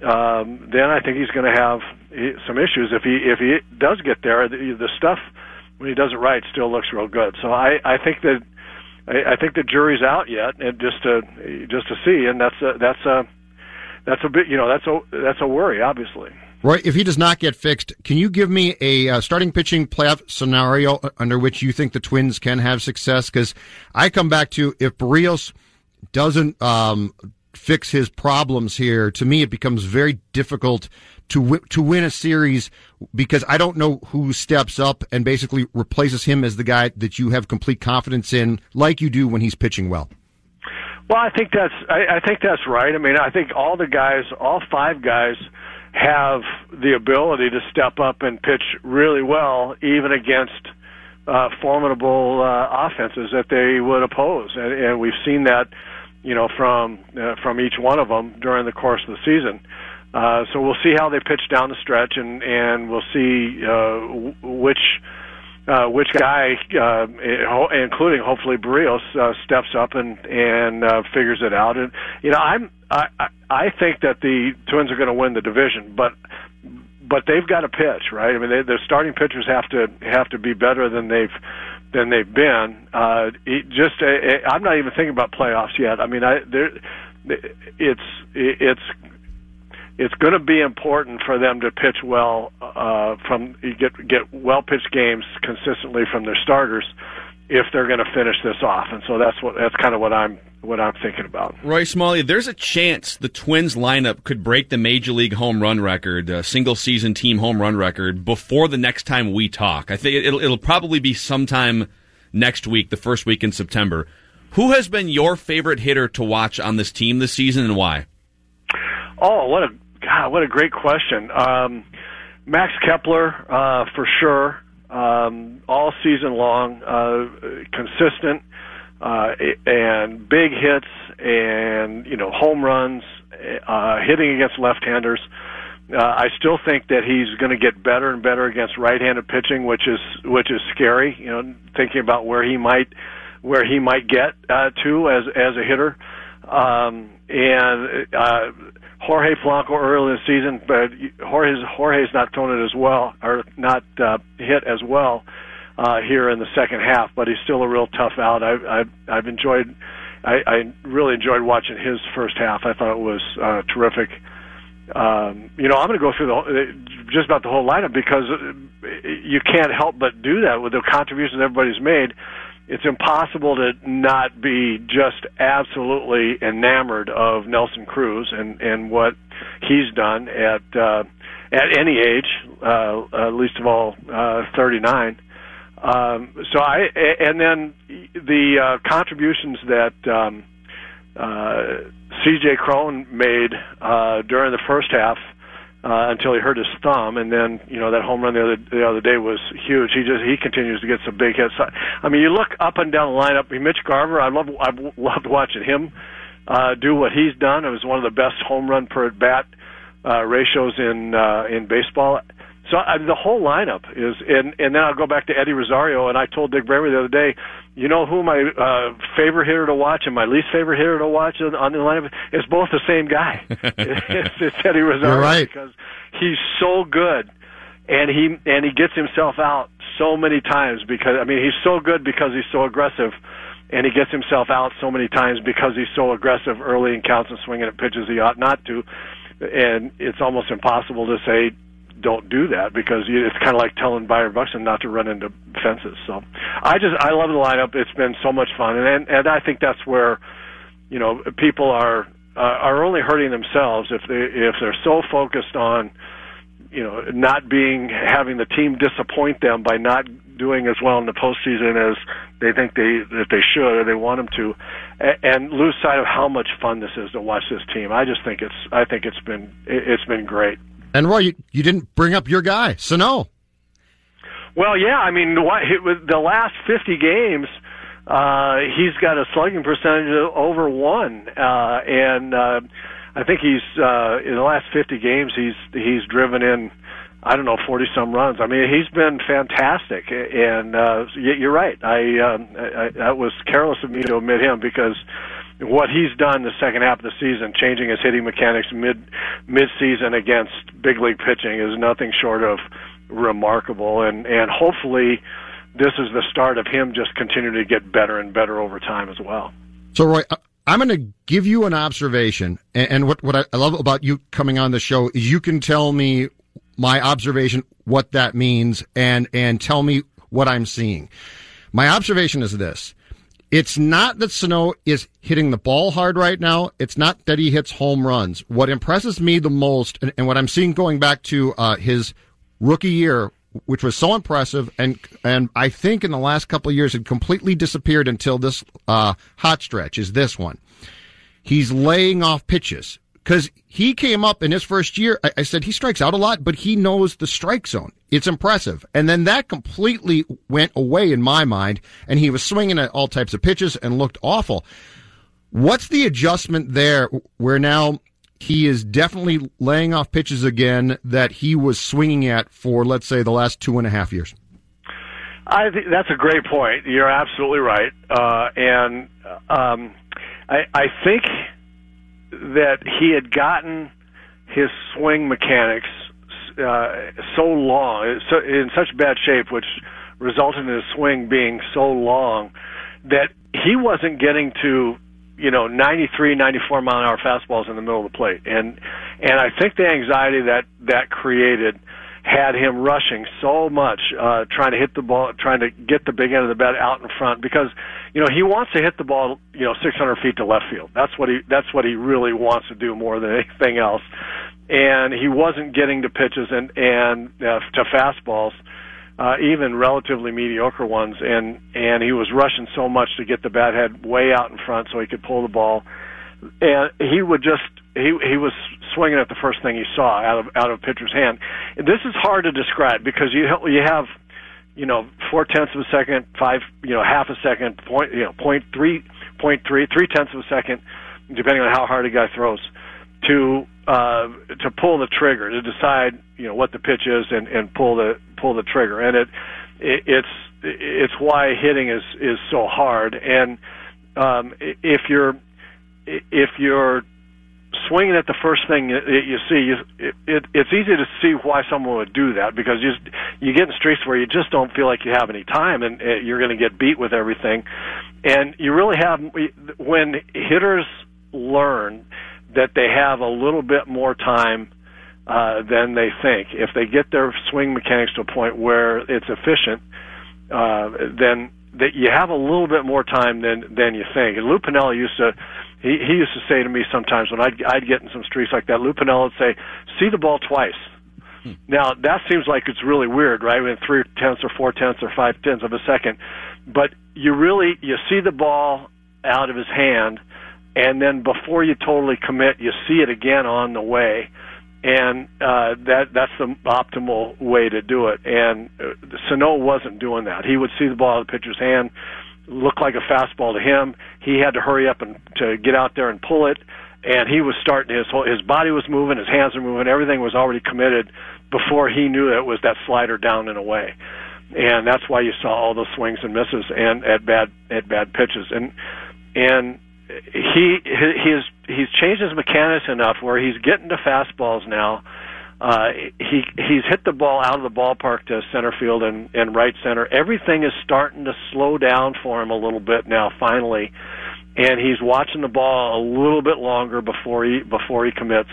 Speaker 8: um, then I think he's going to have some issues. If he if he does get there, the, the stuff when he does it right still looks real good. So I I think that I, I think the jury's out yet, and just to just to see, and that's a that's a that's a bit you know that's a that's a worry, obviously.
Speaker 7: Roy, if he does not get fixed, can you give me a uh, starting pitching playoff scenario under which you think the Twins can have success? Because I come back to if Berrios doesn't um, fix his problems here, to me it becomes very difficult to w- to win a series because I don't know who steps up and basically replaces him as the guy that you have complete confidence in, like you do when he's pitching well.
Speaker 8: Well, I think that's I, I think that's right. I mean, I think all the guys, all five guys, have the ability to step up and pitch really well, even against uh, formidable uh, offenses that they would oppose, and, and we've seen that, you know, from uh, from each one of them during the course of the season. Uh, so we'll see how they pitch down the stretch, and and we'll see uh, which uh, which guy, uh, including hopefully Berrios, uh, steps up and and uh, figures it out. And you know, I'm I I think that the Twins are going to win the division, but but they've got to pitch, right? I mean, they, their starting pitchers have to have to be better than they've than they've been. Uh, it just uh, I'm not even thinking about playoffs yet. I mean, I there it's it's it's going to be important for them to pitch well uh, from get get well pitched games consistently from their starters if they're going to finish this off. And so that's what that's kind of what I'm what I'm thinking about.
Speaker 4: Roy Smalley, there's a chance the Twins lineup could break the major league home run record, uh, single season team home run record before the next time we talk. I think it'll it'll probably be sometime next week, the first week in September. Who has been your favorite hitter to watch on this team this season and why?
Speaker 8: Oh, what a God, what a great question. Um, Max Kepler, uh, for sure, um, all season long, uh, consistent, uh, and big hits and, you know, home runs, uh, hitting against left-handers. Uh, I still think that he's going to get better and better against right-handed pitching, which is which is scary. You know, thinking about where he might where he might get uh, to as as a hitter, um, and uh, Jorge Polanco early in the season, but Jorge's Jorge's not thrown it as well or not uh, hit as well uh, here in the second half. But he's still a real tough out. I, I've I've enjoyed. I, I really enjoyed watching his first half. I thought it was uh, terrific. Um, you know, I'm going to go through the just about the whole lineup because you can't help but do that with the contributions everybody's made. It's impossible to not be just absolutely enamored of Nelson Cruz and and what he's done at uh, at any age, uh, least of all uh, 39. Um, so I and then the uh, contributions that. Um, uh, C.J. Cron made uh, during the first half uh, until he hurt his thumb, and then you know that home run the other the other day was huge. He just he continues to get some big hits. I mean, you look up and down the lineup. Mitch Garver, I love I've loved watching him uh, do what he's done. It was one of the best home run per at bat uh, ratios in uh, in baseball. So I the whole lineup is, and and then I'll go back to Eddie Rosario, and I told Dick Bremer the other day, you know who my uh, favorite hitter to watch and my least favorite hitter to watch on the lineup is both the same guy. it's, it's Eddie Rosario
Speaker 7: You're right.
Speaker 8: because he's so good, and he and he gets himself out so many times because I mean he's so good because he's so aggressive. And he gets himself out so many times because he's so aggressive early in counts and swinging at pitches he ought not to. And it's almost impossible to say don't do that because it's kind of like telling Byron Buxton not to run into fences. So I just I love the lineup. It's been so much fun, and and, and I think that's where you know people are uh, are only hurting themselves if they if they're so focused on you know not being having the team disappoint them by not doing as well in the postseason as they think they that they should or they want them to, and, and lose sight of how much fun this is to watch this team. I just think it's I think it's been it's been great.
Speaker 7: And Roy, you, you didn't bring up your guy, Sano.
Speaker 8: Well, yeah, I mean, what, the last 50 games, uh, he's got a slugging percentage of over one, uh, and uh, I think he's uh, in the last 50 games he's he's driven in I don't know, forty some runs. I mean, he's been fantastic, and uh, you're right. I, um, I that was careless of me to omit him because what he's done the second half of the season, changing his hitting mechanics mid mid season against big league pitching, is nothing short of remarkable. And and hopefully, this is the start of him just continuing to get better and better over time as well.
Speaker 7: So, Roy, uh, I'm going to give you an observation, and, what what I love about you coming on the show is you can tell me my observation, what that means, and and tell me what I'm seeing. My observation is this. It's not that Sano is hitting the ball hard right now. It's not that he hits home runs. What impresses me the most, and, and what I'm seeing going back to uh, his rookie year, which was so impressive, and and I think in the last couple of years had completely disappeared until this uh, hot stretch, is this one. He's laying off pitches because he came up in his first year. I, I, said he strikes out a lot, but he knows the strike zone. It's impressive. And then that completely went away in my mind, and he was swinging at all types of pitches and looked awful. What's the adjustment there where now he is definitely laying off pitches again that he was swinging at for, let's say, the last two and a half years?
Speaker 8: I that's a great point. You're absolutely right. Uh, and um, I, I think that he had gotten his swing mechanics uh, so long, so, in such bad shape, which resulted in his swing being so long that he wasn't getting to you know 93 94 mile an hour fastballs in the middle of the plate. And and I think the anxiety that that created had him rushing so much, uh, trying to hit the ball, trying to get the big end of the bat out in front because, you know, he wants to hit the ball, you know, 600 feet to left field. That's what he, that's what he really wants to do more than anything else. And he wasn't getting to pitches and, and, uh, to fastballs, uh, even relatively mediocre ones. And, and he was rushing so much to get the bat head way out in front so he could pull the ball. And he would just, he he was swinging at the first thing he saw out of out of a pitcher's hand. This is hard to describe because you you have you know four tenths of a second, five you know half a second, point you know point three point three three tenths of a second, depending on how hard a guy throws, to uh, to pull the trigger to decide you know what the pitch is and and pull the pull the trigger and it, it it's it's why hitting is is so hard and um, if you're if you're swinging at the first thing you see, you, it, it, it's easy to see why someone would do that because you you get in streets where you just don't feel like you have any time and uh, you're going to get beat with everything, and you really have when hitters learn that they have a little bit more time uh, than they think. If they get their swing mechanics to a point where it's efficient, uh, then that you have a little bit more time than than you think. And Lou Piniella used to he he used to say to me sometimes when I'd I'd get in some streaks like that, Lou Piniella would say, "See the ball twice." Hmm. Now that seems like it's really weird, right? In three tenths or four tenths or five tenths of a second, but you really you see the ball out of his hand, and then before you totally commit, you see it again on the way, and uh, that that's the optimal way to do it. And uh, Sano wasn't doing that. He would see the ball out of the pitcher's hand looked like a fastball to him. He had to hurry up and to get out there and pull it, and he was starting his whole his body was moving, his hands were moving, everything was already committed before he knew it was that slider down and away. And that's why you saw all those swings and misses and at bad at bad pitches. And and he he's he's changed his mechanics enough where he's getting to fastballs now uh, he he's hit the ball out of the ballpark to center field and, and right center. Everything is starting to slow down for him a little bit now, finally, and he's watching the ball a little bit longer before he before he commits.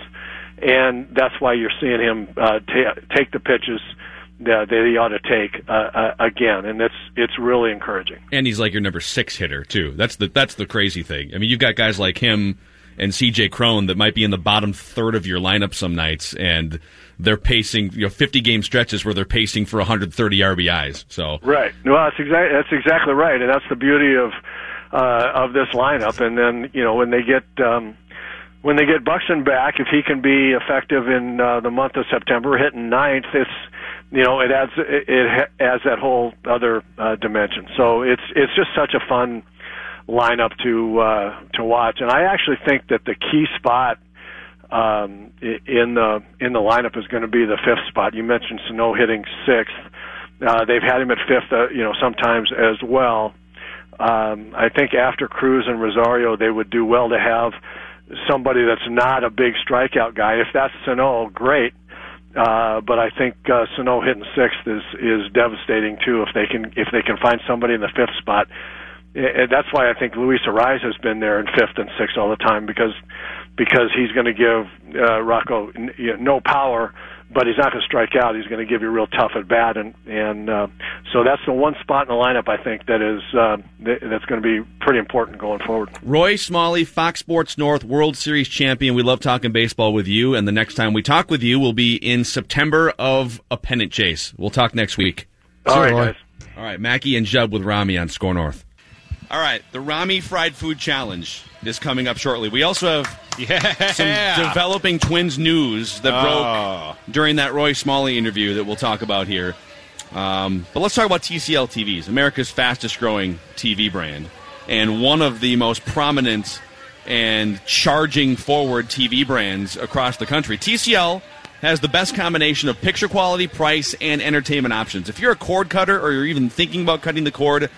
Speaker 8: and that's why you're seeing him uh, ta- take the pitches that that he ought to take uh, uh, again, and it's it's really encouraging.
Speaker 4: And he's like your number six hitter too. That's the that's the crazy thing. I mean, you've got guys like him and C.J. Cron that might be in the bottom third of your lineup some nights, and they're pacing you know 50 game stretches where they're pacing for 130 RBIs. So
Speaker 8: Right. Well, that's exactly that's exactly right, and that's the beauty of uh, of this lineup. And then you know when they get um, when they get Buxton back, if he can be effective in uh, the month of September, hitting ninth, it's you know it adds it, it adds that whole other uh, dimension. So it's it's just such a fun lineup to uh, to watch, and I actually think that the key spot um, in the in the lineup is going to be the fifth spot. You mentioned Sano hitting sixth. Uh, they've had him at fifth, uh, you know, sometimes as well. Um, I think after Cruz and Rosario, they would do well to have somebody that's not a big strikeout guy. If that's Sano, great. Uh, but I think uh, Sano hitting sixth is is devastating too. If they can if they can find somebody in the fifth spot, and that's why I think Luis Arraez has been there in fifth and sixth all the time because because he's going to give uh, Rocco n- you know, no power, but he's not going to strike out. He's going to give you a real tough at bat, and and uh, so that's the one spot in the lineup I think that is uh, th- that's going to be pretty important going forward.
Speaker 4: Roy Smalley, Fox Sports North World Series champion. We love talking baseball with you, and the next time we talk with you will be in September of a pennant chase. We'll talk next week.
Speaker 8: All right, guys.
Speaker 4: All right, Mackey and Judd with Rami on SKOR North. All right, the Rami Fried Food Challenge is coming up shortly. We also have
Speaker 5: Yeah.
Speaker 4: some developing twins news that
Speaker 5: Oh.
Speaker 4: broke during that Roy Smalley interview that we'll talk about here. Um, but let's talk about TCL TVs, America's fastest growing TV brand, and one of the most prominent and charging forward TV brands across the country. TCL has the best combination of picture quality, price, and entertainment options. If you're a cord cutter or you're even thinking about cutting the cord,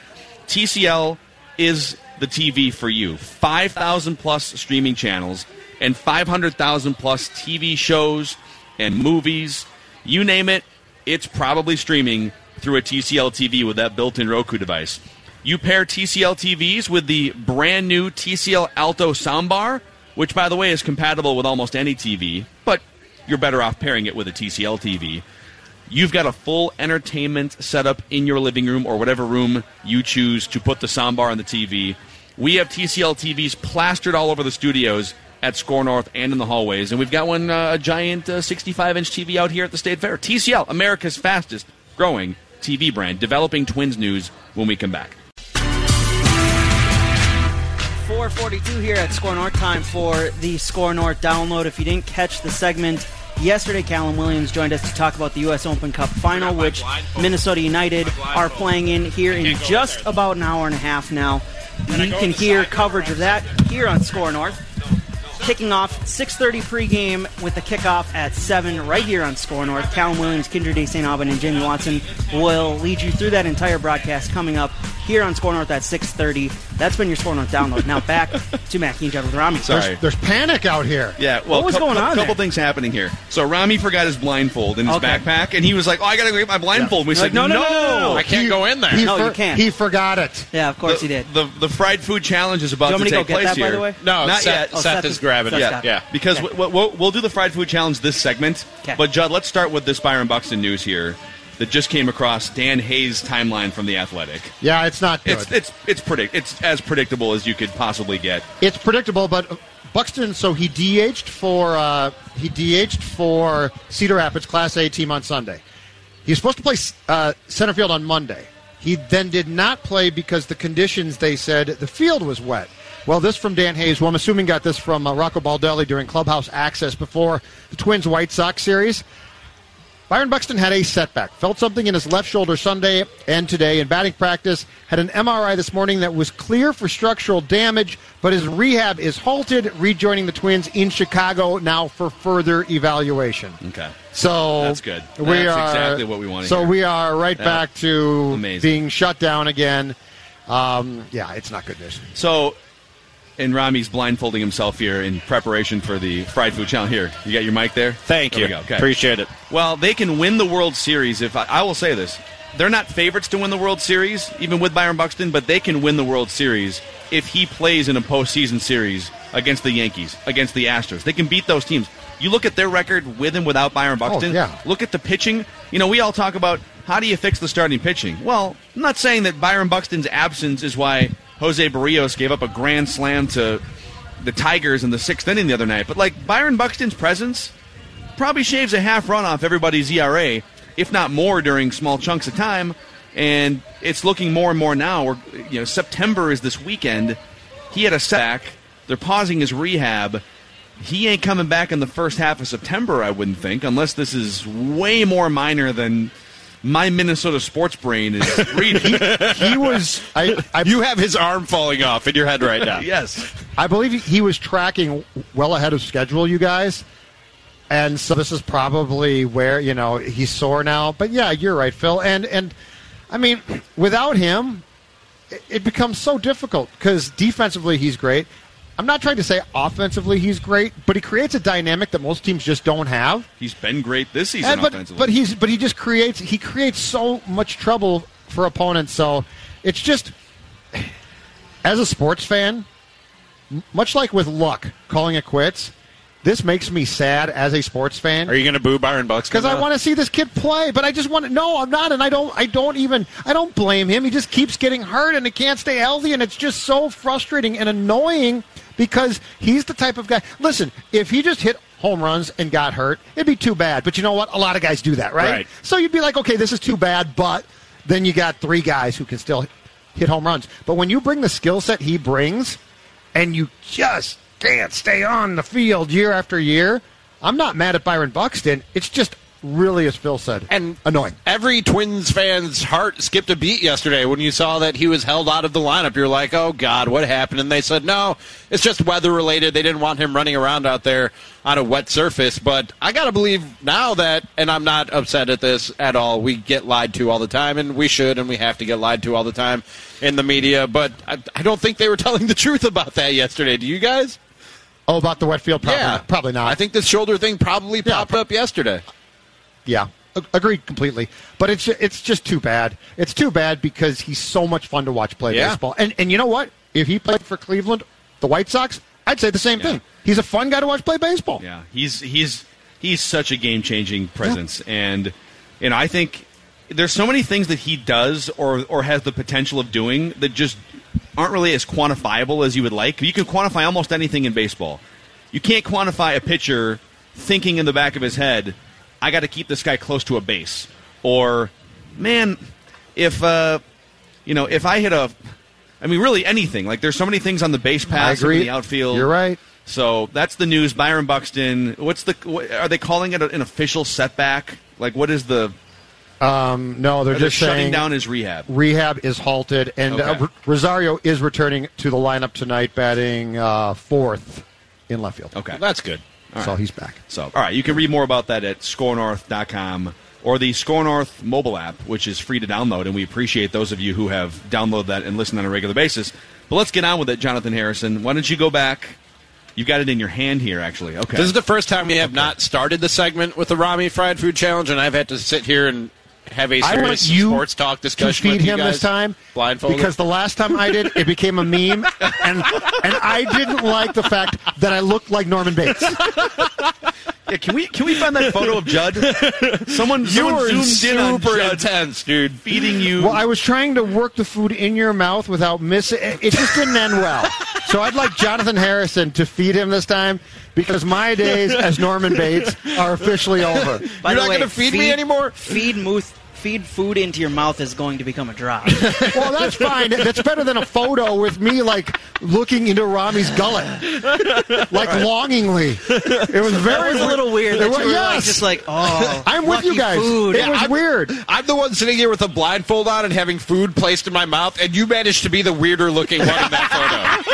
Speaker 4: TCL is the TV for you. 5,000 plus streaming channels and 500,000 plus TV shows and movies. You name it, it's probably streaming through a TCL TV with that built in Roku device. You pair TCL TVs with the brand new TCL Alto soundbar, which, by the way, is compatible with almost any TV, but you're better off pairing it with a TCL TV. You've got a full entertainment setup in your living room or whatever room you choose to put the soundbar on the TV. We have TCL TVs plastered all over the studios at SKOR North and in the hallways, and we've got one uh, a giant uh, 65 inch TV out here at the State Fair. TCL, America's fastest growing TV brand, developing Twins news when we come back.
Speaker 9: 442 here at SKOR North. Time for the SKOR North download. If you didn't catch the segment yesterday, Callum Williams joined us to talk about the U.S. Open Cup final, which Minnesota United are playing in here in just about an hour and a half now. You can hear coverage of that here on SKOR North. Kicking off 6:30 pregame with the kickoff at 7 right here on SKOR North. Callum Williams, Kyndra de St. Aubin, and Jamie Watson will lead you through that entire broadcast coming up here on SKOR North at 6:30. That's been your SKOR North download. Now back to Mackey and Judd with Rami.
Speaker 4: Sorry.
Speaker 7: There's panic out here.
Speaker 4: Yeah, well,
Speaker 9: What was
Speaker 4: cou-
Speaker 9: going
Speaker 4: cou-
Speaker 9: on A
Speaker 4: couple
Speaker 9: there?
Speaker 4: things happening here. So Rami forgot his blindfold in his
Speaker 9: Okay.
Speaker 4: backpack, and he was like, "Oh, I gotta go get my blindfold." We
Speaker 9: You're
Speaker 4: said,
Speaker 9: like, no, no, no, no, no.
Speaker 5: I can't
Speaker 7: He-
Speaker 5: go in there.
Speaker 7: He
Speaker 9: No,
Speaker 7: for-
Speaker 9: you can't.
Speaker 7: He forgot it.
Speaker 9: Yeah, of course
Speaker 4: the,
Speaker 9: he did.
Speaker 4: The, the fried food challenge is about
Speaker 9: Do you want
Speaker 4: to
Speaker 9: me to
Speaker 4: take
Speaker 9: go get
Speaker 4: place
Speaker 9: that, by
Speaker 4: here.
Speaker 9: the way?
Speaker 5: No,
Speaker 4: not
Speaker 5: Seth,
Speaker 4: yet.
Speaker 9: Oh,
Speaker 5: Seth,
Speaker 9: Seth
Speaker 5: is
Speaker 9: is-
Speaker 5: grabbing it.
Speaker 9: got it.
Speaker 5: Yeah.
Speaker 4: Because we, we'll, we'll do the fried food challenge this segment. But Judd, let's start with this Byron Buxton news here that just came across Dan Hayes' timeline from the Athletic.
Speaker 7: Yeah, it's not good.
Speaker 4: It's it's it's predict it's as predictable as you could possibly get.
Speaker 7: It's predictable, but Buxton. So he DH'd for uh, he DH'd for Cedar Rapids Class A team on Sunday. He was supposed to play uh, center field on Monday. He then did not play because the conditions they said the field was wet. Well, this from Dan Hayes, who I'm assuming got this from uh, Rocco Baldelli during Clubhouse Access before the Twins White Sox series. Byron Buxton had a setback. Felt something in his left shoulder Sunday and today in batting practice. Had an MRI this morning that was clear for structural damage, but his rehab is halted, rejoining the Twins in Chicago now for further evaluation.
Speaker 4: Okay.
Speaker 7: So
Speaker 4: That's good.
Speaker 7: We
Speaker 4: That's
Speaker 7: are
Speaker 4: exactly what we wanna
Speaker 7: So
Speaker 4: hear.
Speaker 7: we are right
Speaker 4: Yeah.
Speaker 7: back to
Speaker 4: Amazing.
Speaker 7: being shut down again. Um, yeah, it's not good news.
Speaker 4: So, and Rami's blindfolding himself here in preparation for the fried food challenge. Here, you got your mic there.
Speaker 5: Thank
Speaker 4: There
Speaker 5: you.
Speaker 4: we. Okay.
Speaker 5: Appreciate it.
Speaker 4: Well, they can win the World Series if I, I will say this. They're not favorites to win the World Series, even with Byron Buxton, but they can win the World Series if he plays in a postseason series against the Yankees, against the Astros. They can beat those teams. You look at their record with and without Byron oh, Buxton.
Speaker 7: Oh, yeah.
Speaker 4: Look at the pitching. You know, we all talk about how do you fix the starting pitching. Well, I'm not saying that Byron Buxton's absence is why Jose Berrios gave up a grand slam to the Tigers in the sixth inning the other night. But like Byron Buxton's presence probably shaves a half run off everybody's ERA, if not more, during small chunks of time. And it's looking more and more now. Where you know September is this weekend. He had a sack. They're pausing his rehab. He ain't coming back in the first half of September, I wouldn't think, unless this is way more minor than my Minnesota sports brain is reading.
Speaker 7: he was. I, I,
Speaker 1: you have his arm falling off in your head right now.
Speaker 4: yes.
Speaker 7: I believe he was tracking well ahead of schedule, you guys. And so this is probably where you know he's sore now. But yeah, you're right, Phil. And and I mean, without him, it, it becomes so difficult because defensively he's great. I'm not trying to say offensively he's great, but he creates a dynamic that most teams just don't have.
Speaker 4: He's been great this season
Speaker 7: And- but,
Speaker 4: offensively.
Speaker 7: but he's but he just creates he creates so much trouble for opponents. So it's just as a sports fan, much like with luck calling it quits, this makes me sad as a sports fan
Speaker 1: Are you going to boo Byron Bucks?
Speaker 7: because I want to see this kid play. But I just want to. No, I'm not, and I don't. I don't even. I don't blame him. He just keeps getting hurt, and he can't stay healthy, and it's just so frustrating and annoying because he's the type of guy. Listen, if he just hit home runs and got hurt, it'd be too bad. But you know what? A lot of guys do that, right?
Speaker 1: Right.
Speaker 7: So you'd be like, okay, this is too bad, but then you got three guys who can still hit home runs. But when you bring the skill set he brings, and you just can't stay on the field year after year. I'm not mad at Byron Buxton. It's just really, as Phil said,
Speaker 1: and
Speaker 7: annoying.
Speaker 1: Every Twins fan's heart skipped a beat yesterday when you saw that he was held out of the lineup. You're like, oh, God, what happened? And they said, no, it's just weather related. They didn't want him running around out there on a wet surface. But I got to believe now that, and I'm not upset at this at all, we get lied to all the time, and we should, and we have to get lied to all the time in the media. But I, I don't think they were telling the truth about that yesterday. Do you guys?
Speaker 7: Oh, about the wet field? Probably,
Speaker 1: yeah.
Speaker 7: not. probably not.
Speaker 1: I think this shoulder thing probably popped up yesterday.
Speaker 7: Yeah, agreed completely. But it's it's just too bad. It's too bad because he's so much fun to watch play
Speaker 1: Yeah.
Speaker 7: baseball. And and you know what? If he played for Cleveland, the White Sox, I'd say the same thing. He's a fun guy to watch play baseball.
Speaker 4: Yeah, he's he's he's such a game changing presence, and and I think there's so many things that he does or or has the potential of doing that just aren't really as quantifiable as you would like. You can quantify almost anything in baseball. You can't quantify a pitcher thinking in the back of his head, "I got to keep this guy close to a base," or "Man, if uh, you know if I hit a, I mean, really anything. Like, there's so many things on the base pass, in the outfield.
Speaker 7: You're right.
Speaker 4: So that's the news. Byron Buxton. What's the? What, are they calling it an official setback? Like, what is the?
Speaker 7: Um, no, they're
Speaker 4: Are they
Speaker 7: just
Speaker 4: shutting
Speaker 7: saying
Speaker 4: down his rehab.
Speaker 7: Rehab is halted, and uh,
Speaker 4: Okay.
Speaker 7: R- Rosario is returning to the lineup tonight, batting uh, fourth in left field.
Speaker 4: Okay,
Speaker 1: that's good.
Speaker 4: All
Speaker 7: so
Speaker 4: right.
Speaker 7: he's back.
Speaker 4: So, all right, you can read more about that at skornorth.com or the SKOR North mobile app, which is free to download, and we appreciate those of you who have downloaded that and listened on a regular basis. But let's get on with it, Jonathan Harrison. Why don't you go back? You've got it in your hand here, actually. Okay.
Speaker 1: This is the first time we have not started the segment with the Rami Fried Food Challenge, and I've had to sit here and have a serious
Speaker 7: you
Speaker 1: sports talk
Speaker 7: to
Speaker 1: discussion
Speaker 7: feed
Speaker 1: with you
Speaker 7: him
Speaker 1: guys.
Speaker 7: this time
Speaker 1: blindfolded.
Speaker 7: because the last time I did, it became a meme, and and I didn't like the fact that I looked like Norman Bates.
Speaker 4: Yeah, can we can we find that photo of Judd? Someone,
Speaker 1: you
Speaker 4: someone
Speaker 1: were
Speaker 4: zoomed in on
Speaker 1: super
Speaker 4: Judd
Speaker 1: intense, dude.
Speaker 4: feeding you.
Speaker 7: Well, I was trying to work the food in your mouth without missing. It it just didn't end well. So I'd like Jonathan Harrison to feed him this time because my days as Norman Bates are officially over.
Speaker 9: By
Speaker 1: You're
Speaker 9: the
Speaker 1: not
Speaker 9: way,
Speaker 1: gonna feed me anymore?
Speaker 9: Feed Muth, feed food into your mouth is going to become a drop.
Speaker 7: Well, that's fine. That's better than a photo with me like looking into Rami's gullet, like longingly. It was very
Speaker 9: that was a little weird.
Speaker 7: It
Speaker 9: That
Speaker 7: was-
Speaker 9: you were like,
Speaker 7: yes.
Speaker 9: just like, oh,
Speaker 7: I'm with you guys.
Speaker 9: Food.
Speaker 7: It was
Speaker 1: I'm,
Speaker 7: weird.
Speaker 1: I'm the one sitting here with a blindfold on and having food placed in my mouth, and you managed to be the weirder looking one in that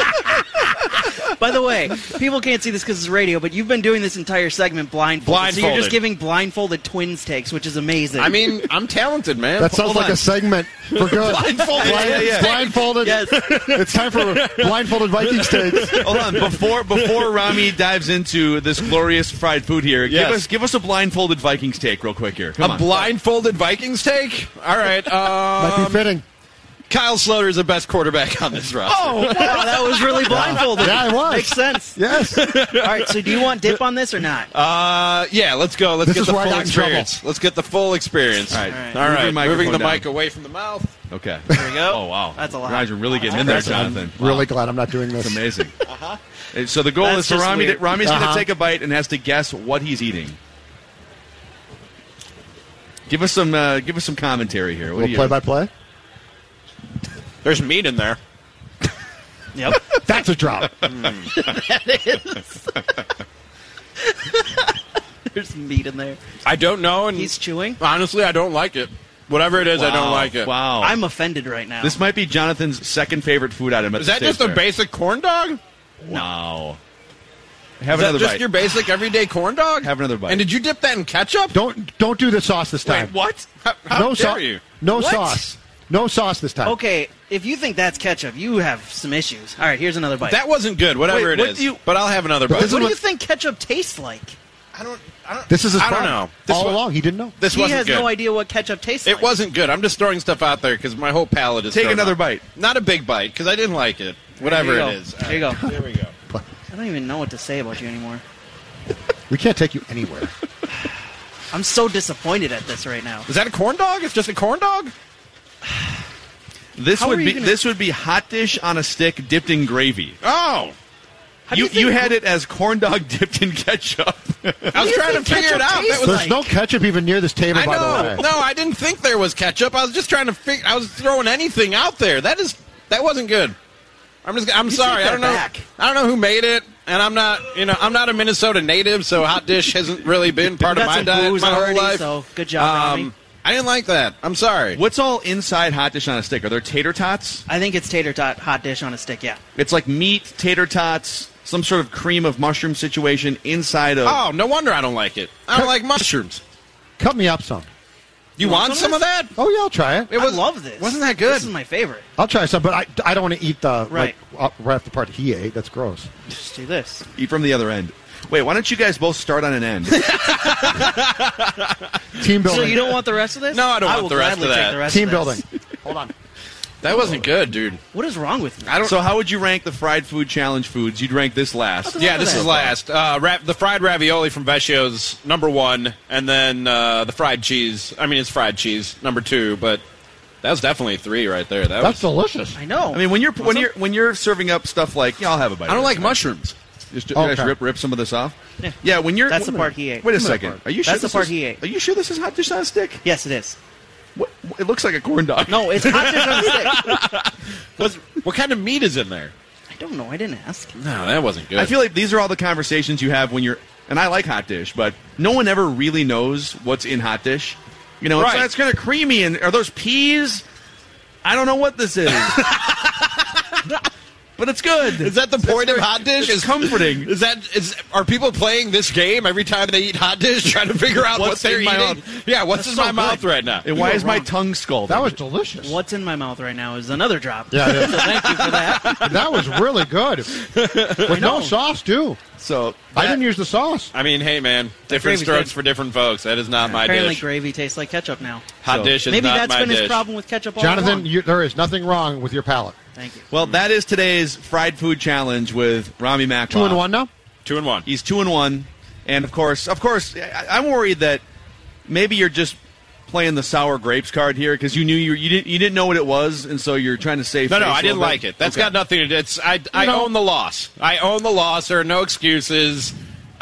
Speaker 1: photo.
Speaker 9: By the way, people can't see this because it's radio, but you've been doing this entire segment blindfolded. So you're just giving blindfolded twins takes, which is amazing.
Speaker 1: I mean, I'm talented, man.
Speaker 7: That sounds
Speaker 1: Hold
Speaker 7: like
Speaker 1: on.
Speaker 7: a segment for good.
Speaker 1: Blindfolded.
Speaker 7: Blind-
Speaker 4: Yeah, yeah, yeah.
Speaker 7: Blindfolded.
Speaker 9: Yes.
Speaker 7: It's time for blindfolded Viking takes.
Speaker 4: Hold on, before before Rami dives into this glorious fried food here,
Speaker 1: Yes.
Speaker 4: give us give us a blindfolded Vikings take real quick here. Come
Speaker 1: a
Speaker 4: on.
Speaker 1: blindfolded Vikings take. All right.
Speaker 7: Might be
Speaker 1: Um,
Speaker 7: fitting.
Speaker 1: Kyle Sloter is the best quarterback on this roster.
Speaker 9: Oh, wow, that was really blindfolded.
Speaker 7: Yeah, it was.
Speaker 9: Makes sense.
Speaker 7: Yes.
Speaker 9: All right, so do you want dip on this or not?
Speaker 1: Uh, yeah, let's go. Let's
Speaker 7: This
Speaker 1: get
Speaker 7: is
Speaker 1: the
Speaker 7: where I
Speaker 1: full
Speaker 7: got in trouble.
Speaker 1: experience. Let's get the full experience.
Speaker 4: All right.
Speaker 9: All right.
Speaker 1: All
Speaker 4: Move
Speaker 1: right. Moving the
Speaker 4: down.
Speaker 1: mic away from the mouth.
Speaker 4: Okay.
Speaker 9: There we go.
Speaker 4: Oh wow,
Speaker 9: That's a lot.
Speaker 4: Guys are really getting in there, Jonathan.
Speaker 7: Really glad I'm not doing this.
Speaker 4: It's amazing. uh-huh. So the goal
Speaker 9: That's
Speaker 4: is for
Speaker 9: just
Speaker 4: Rami. To,
Speaker 9: weird.
Speaker 4: Rami's going
Speaker 7: Uh-huh.
Speaker 4: to take a bite and has to guess what he's eating. Give us some. Uh, give us some commentary here. What
Speaker 7: We'll
Speaker 4: you?
Speaker 7: play by play.
Speaker 1: There's meat in there.
Speaker 9: Yep.
Speaker 7: That's a drop.
Speaker 9: There's meat in there.
Speaker 1: I don't know, and
Speaker 9: He's chewing.
Speaker 1: honestly, I don't like it. Whatever it is, I don't like it.
Speaker 4: Wow.
Speaker 9: I'm offended right now.
Speaker 4: this might be Jonathan's second favorite food item. At
Speaker 1: Is
Speaker 4: the
Speaker 1: that
Speaker 4: state
Speaker 1: just a
Speaker 4: fair.
Speaker 1: basic corn dog?
Speaker 4: Wow. Have
Speaker 1: Is that
Speaker 4: another
Speaker 1: just
Speaker 4: bite.
Speaker 1: your basic everyday corn dog?
Speaker 4: Have another bite.
Speaker 1: And did you dip that in ketchup?
Speaker 7: Don't don't do the sauce this time.
Speaker 1: Wait, what? How, how
Speaker 7: no
Speaker 1: dare
Speaker 7: sauce.
Speaker 1: you?
Speaker 7: No
Speaker 9: What?
Speaker 7: sauce. No sauce this time.
Speaker 9: okay, if you think that's ketchup, you have some issues. All right, here's another bite.
Speaker 1: That wasn't good. Whatever
Speaker 4: Wait,
Speaker 1: it
Speaker 4: what
Speaker 1: is,
Speaker 4: you-
Speaker 1: but I'll have another
Speaker 7: But
Speaker 1: bite.
Speaker 7: this
Speaker 9: what
Speaker 7: is
Speaker 9: do
Speaker 7: what-
Speaker 9: you think ketchup tastes like?
Speaker 1: I don't. I don't.
Speaker 7: This is his
Speaker 1: I don't know. This
Speaker 7: All
Speaker 1: wa-
Speaker 7: along, he didn't know.
Speaker 1: This
Speaker 9: he
Speaker 1: wasn't
Speaker 9: has
Speaker 1: good.
Speaker 9: no idea what ketchup tastes like.
Speaker 1: It wasn't good. I'm just throwing stuff out there because my whole palate is.
Speaker 4: Take another
Speaker 1: off.
Speaker 4: bite.
Speaker 1: Not a big bite because I didn't like it. Whatever
Speaker 9: There you go. There you go.
Speaker 1: There we go.
Speaker 9: I don't even know what to say about you anymore.
Speaker 7: We can't take you anywhere.
Speaker 9: I'm so disappointed at this right now.
Speaker 1: Is that a corn dog? It's just a corn dog.
Speaker 4: This
Speaker 9: How
Speaker 4: would be
Speaker 9: gonna-
Speaker 4: this would be hot dish on a stick dipped in gravy.
Speaker 1: Oh,
Speaker 9: How do
Speaker 4: You, you had it as corn dog dipped in ketchup.
Speaker 1: I was trying to figure it out. That was
Speaker 7: There's
Speaker 9: like-
Speaker 7: no ketchup even near this table,
Speaker 1: I
Speaker 7: by
Speaker 1: know.
Speaker 7: the way.
Speaker 1: No, I didn't think there was ketchup. I was just trying to figure. I was throwing anything out there. That is that wasn't good. I'm just. I'm
Speaker 9: You
Speaker 1: sorry. I don't know.
Speaker 9: back.
Speaker 1: I don't know who made it, and I'm not. You know, I'm not a Minnesota native, so hot dish hasn't really been part of my diet my whole
Speaker 9: already,
Speaker 1: life.
Speaker 9: so good job,
Speaker 1: um, Rami. I didn't like that. I'm sorry.
Speaker 4: What's all inside hot dish on a stick? Are there tater tots?
Speaker 9: I think it's tater tot hot dish on a stick. Yeah.
Speaker 4: It's like meat, tater tots, some sort of cream of mushroom situation inside of.
Speaker 1: Oh, no wonder I don't like it. I don't like mushrooms.
Speaker 7: Cut me up some.
Speaker 1: You
Speaker 9: want
Speaker 1: want
Speaker 9: some
Speaker 1: some
Speaker 9: of
Speaker 1: of that?
Speaker 7: Oh yeah, I'll try it.
Speaker 1: It was,
Speaker 9: I love this.
Speaker 1: Wasn't that good?
Speaker 9: This is my favorite.
Speaker 7: I'll try some, but I, I don't want to eat the
Speaker 9: Right.
Speaker 7: like uh, right off the part he ate. That's gross.
Speaker 9: Just do this.
Speaker 4: Eat from the other end. Wait, why don't you guys both start on an end?
Speaker 7: Team building.
Speaker 9: So you don't want the rest of this?
Speaker 1: No, I don't I want
Speaker 9: will
Speaker 1: the rest
Speaker 9: gladly
Speaker 1: of
Speaker 9: take
Speaker 1: that.
Speaker 9: the rest
Speaker 7: Team
Speaker 9: of this.
Speaker 7: building. Hold on.
Speaker 1: that wasn't good, dude.
Speaker 9: What is wrong with me?
Speaker 1: I don't.
Speaker 4: so, how would you rank the fried food challenge foods? You'd rank this last.
Speaker 1: Yeah, this is last. Uh, ra- the fried ravioli from Vecchio's number one, and then uh, the fried cheese. I mean, it's fried cheese number two, but that was definitely three right there. That
Speaker 7: That's
Speaker 1: was.
Speaker 7: delicious.
Speaker 9: I know.
Speaker 4: I mean, when you're when you're when you're serving up stuff like, yeah, I'll have a bite.
Speaker 1: I don't
Speaker 4: of
Speaker 1: like
Speaker 4: this.
Speaker 1: mushrooms.
Speaker 4: Just,
Speaker 7: Oh,
Speaker 4: just rip rip some of this off.
Speaker 9: Yeah.
Speaker 4: Yeah, when you're
Speaker 9: That's the
Speaker 4: wait
Speaker 9: part
Speaker 4: minute.
Speaker 9: he ate.
Speaker 4: Wait a second. Are you sure
Speaker 9: That's the
Speaker 4: this
Speaker 9: part
Speaker 4: is-
Speaker 9: he ate.
Speaker 4: Are you sure this is hot dish on a stick?
Speaker 9: yes, it is.
Speaker 4: What, it looks like a corn dog.
Speaker 9: No, it's hot dish on a stick.
Speaker 1: What's, what kind of meat is in there?
Speaker 9: I don't know. I didn't ask.
Speaker 1: No, that wasn't good.
Speaker 4: I feel like these are all the conversations you have when you're. And I like hot dish, but no one ever really knows what's in hot dish. You know,
Speaker 1: Right.
Speaker 4: it's, it's kind of creamy. And are those peas? I don't know what this is. but it's good.
Speaker 1: is that the point of hot dish?
Speaker 4: It's
Speaker 1: Is
Speaker 4: comforting.
Speaker 1: Is that is? Are people playing this game every time they eat hot dish, trying to figure out what
Speaker 4: What's
Speaker 1: they're
Speaker 4: in my
Speaker 1: eating?
Speaker 4: mouth?
Speaker 1: Yeah, what's
Speaker 9: That's
Speaker 1: in
Speaker 9: so
Speaker 1: my
Speaker 9: good.
Speaker 1: mouth right now?
Speaker 4: And why
Speaker 9: were
Speaker 4: is my tongue scalded?
Speaker 7: That was delicious.
Speaker 9: What's in my mouth right now is another drop.
Speaker 7: Yeah, it is.
Speaker 9: So thank you for that.
Speaker 7: that was really good. With no sauce too.
Speaker 4: so.
Speaker 7: I didn't use the sauce.
Speaker 1: I mean, hey man, different strokes
Speaker 9: good.
Speaker 1: for different folks. That is not my
Speaker 9: Apparently,
Speaker 1: dish.
Speaker 9: gravy tastes like ketchup now.
Speaker 1: Hot
Speaker 4: So-
Speaker 1: dish is
Speaker 9: Maybe
Speaker 1: not
Speaker 9: that's
Speaker 1: my
Speaker 9: been
Speaker 1: dish.
Speaker 9: his problem with ketchup all
Speaker 7: Jonathan,
Speaker 9: along.
Speaker 7: you, there is nothing wrong with your palate.
Speaker 9: Thank you.
Speaker 4: Well, that is today's fried food challenge with Rami Mack.
Speaker 7: Two and one now.
Speaker 1: Two and one.
Speaker 4: He's two and one, and of course, of course, I, I'm worried that maybe you're just playing the sour grapes card here because you knew you you didn't you didn't know what it was, and so you're trying to save.
Speaker 1: No, no,
Speaker 4: face a
Speaker 1: I didn't
Speaker 4: little
Speaker 1: like it. That's
Speaker 4: Okay.
Speaker 1: got nothing to do. It's I. I
Speaker 7: know-
Speaker 1: own the loss. I own the loss. There are no excuses.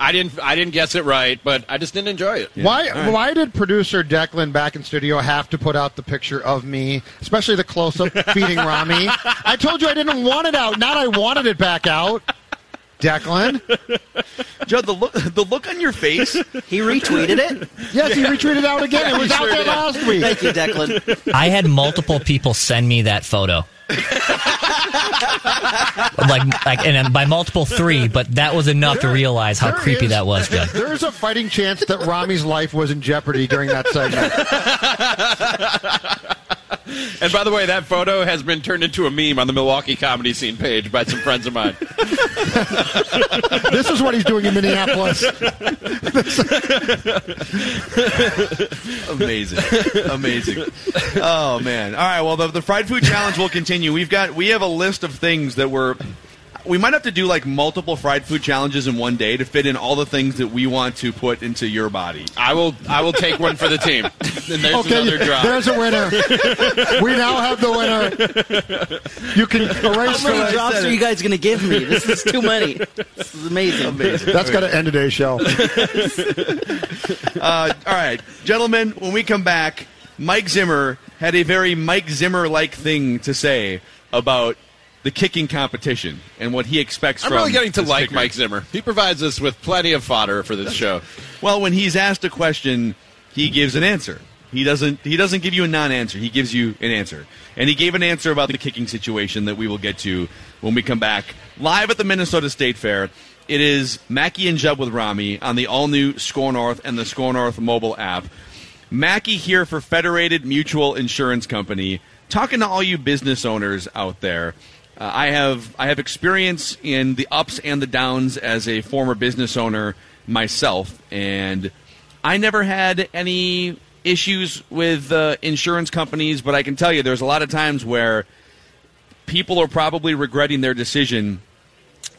Speaker 1: I didn't. I didn't guess it right, but I just didn't enjoy it.
Speaker 7: Why? Why did producer Declan back in studio have to put out the picture of me, especially the close-up feeding Rami? I told you I didn't want it out. Not I wanted it back out. Declan.
Speaker 4: Judd, the look the look on your face.
Speaker 9: He retweeted it.
Speaker 7: Yes, he retweeted out again. It was out there last week.
Speaker 9: Thank you, Declan.
Speaker 10: I had multiple people send me that photo. like, like, and by multiple three, but that was enough to realize how creepy
Speaker 7: is-
Speaker 10: that was, Judd.
Speaker 7: There is a fighting chance that Rami's life was in jeopardy during that segment.
Speaker 1: And by the way, that photo has been turned into a meme on the Milwaukee comedy scene page by some friends of mine.
Speaker 7: this is what he's doing in Minneapolis.
Speaker 4: Amazing, amazing. Oh man! All right. Well, the, the fried food challenge will continue. We've got we have a list of things that we're. We might have to do like multiple fried food challenges in one day to fit in all the things that we want to put into your body.
Speaker 1: I will. I will take one for the team. And there's
Speaker 7: okay,
Speaker 1: another drop.
Speaker 7: there's a winner. we now have the winner. You can erase
Speaker 9: How many drops are you guys going to give me? This is too many. This is amazing.
Speaker 4: Amazing.
Speaker 7: That's got to end today's show.
Speaker 4: Uh, all right, gentlemen. When we come back, Mike Zimmer had a very Mike Zimmer-like thing to say about the kicking competition and what he expects
Speaker 1: I'm
Speaker 4: from.
Speaker 1: really getting to like
Speaker 4: kickers.
Speaker 1: Mike Zimmer. He provides us with plenty of fodder for this show.
Speaker 4: Well, when he's asked a question, he gives an answer. He doesn't. He doesn't give you a non-answer. He gives you an answer, and he gave an answer about the kicking situation that we will get to when we come back live at the Minnesota State Fair. It is Mackey and Judd with Rami on the all-new SKOR North and the SKOR North mobile app. Mackey here for Federated Mutual Insurance Company, talking to all you business owners out there. Uh, I have I have experience in the ups and the downs as a former business owner myself, and I never had any issues with uh, insurance companies. But I can tell you, there's a lot of times where people are probably regretting their decision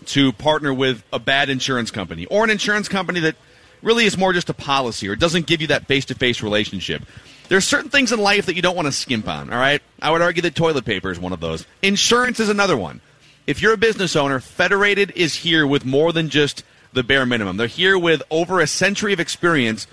Speaker 4: to partner with a bad insurance company or an insurance company that really is more just a policy or doesn't give you that face-to-face relationship. There's certain things in life that you don't want to skimp on, all right? I would argue that toilet paper is one of those. Insurance is another one. If you're a business owner, Federated is here with more than just the bare minimum. They're here with over a century of experience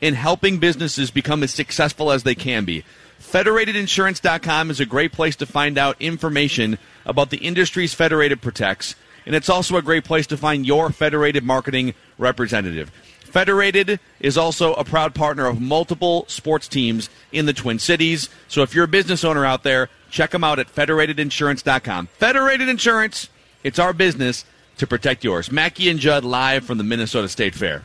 Speaker 4: in helping businesses become as successful as they can be. FederatedInsurance.com is a great place to find out information about the industries Federated protects, and it's also a great place to find your Federated marketing representative. Federated is also a proud partner of multiple sports teams in the Twin Cities. So if you're a business owner out there, check them out at federatedinsurance.com. Federated Insurance, it's our business to protect yours. Mackey and Judd live from the Minnesota State Fair.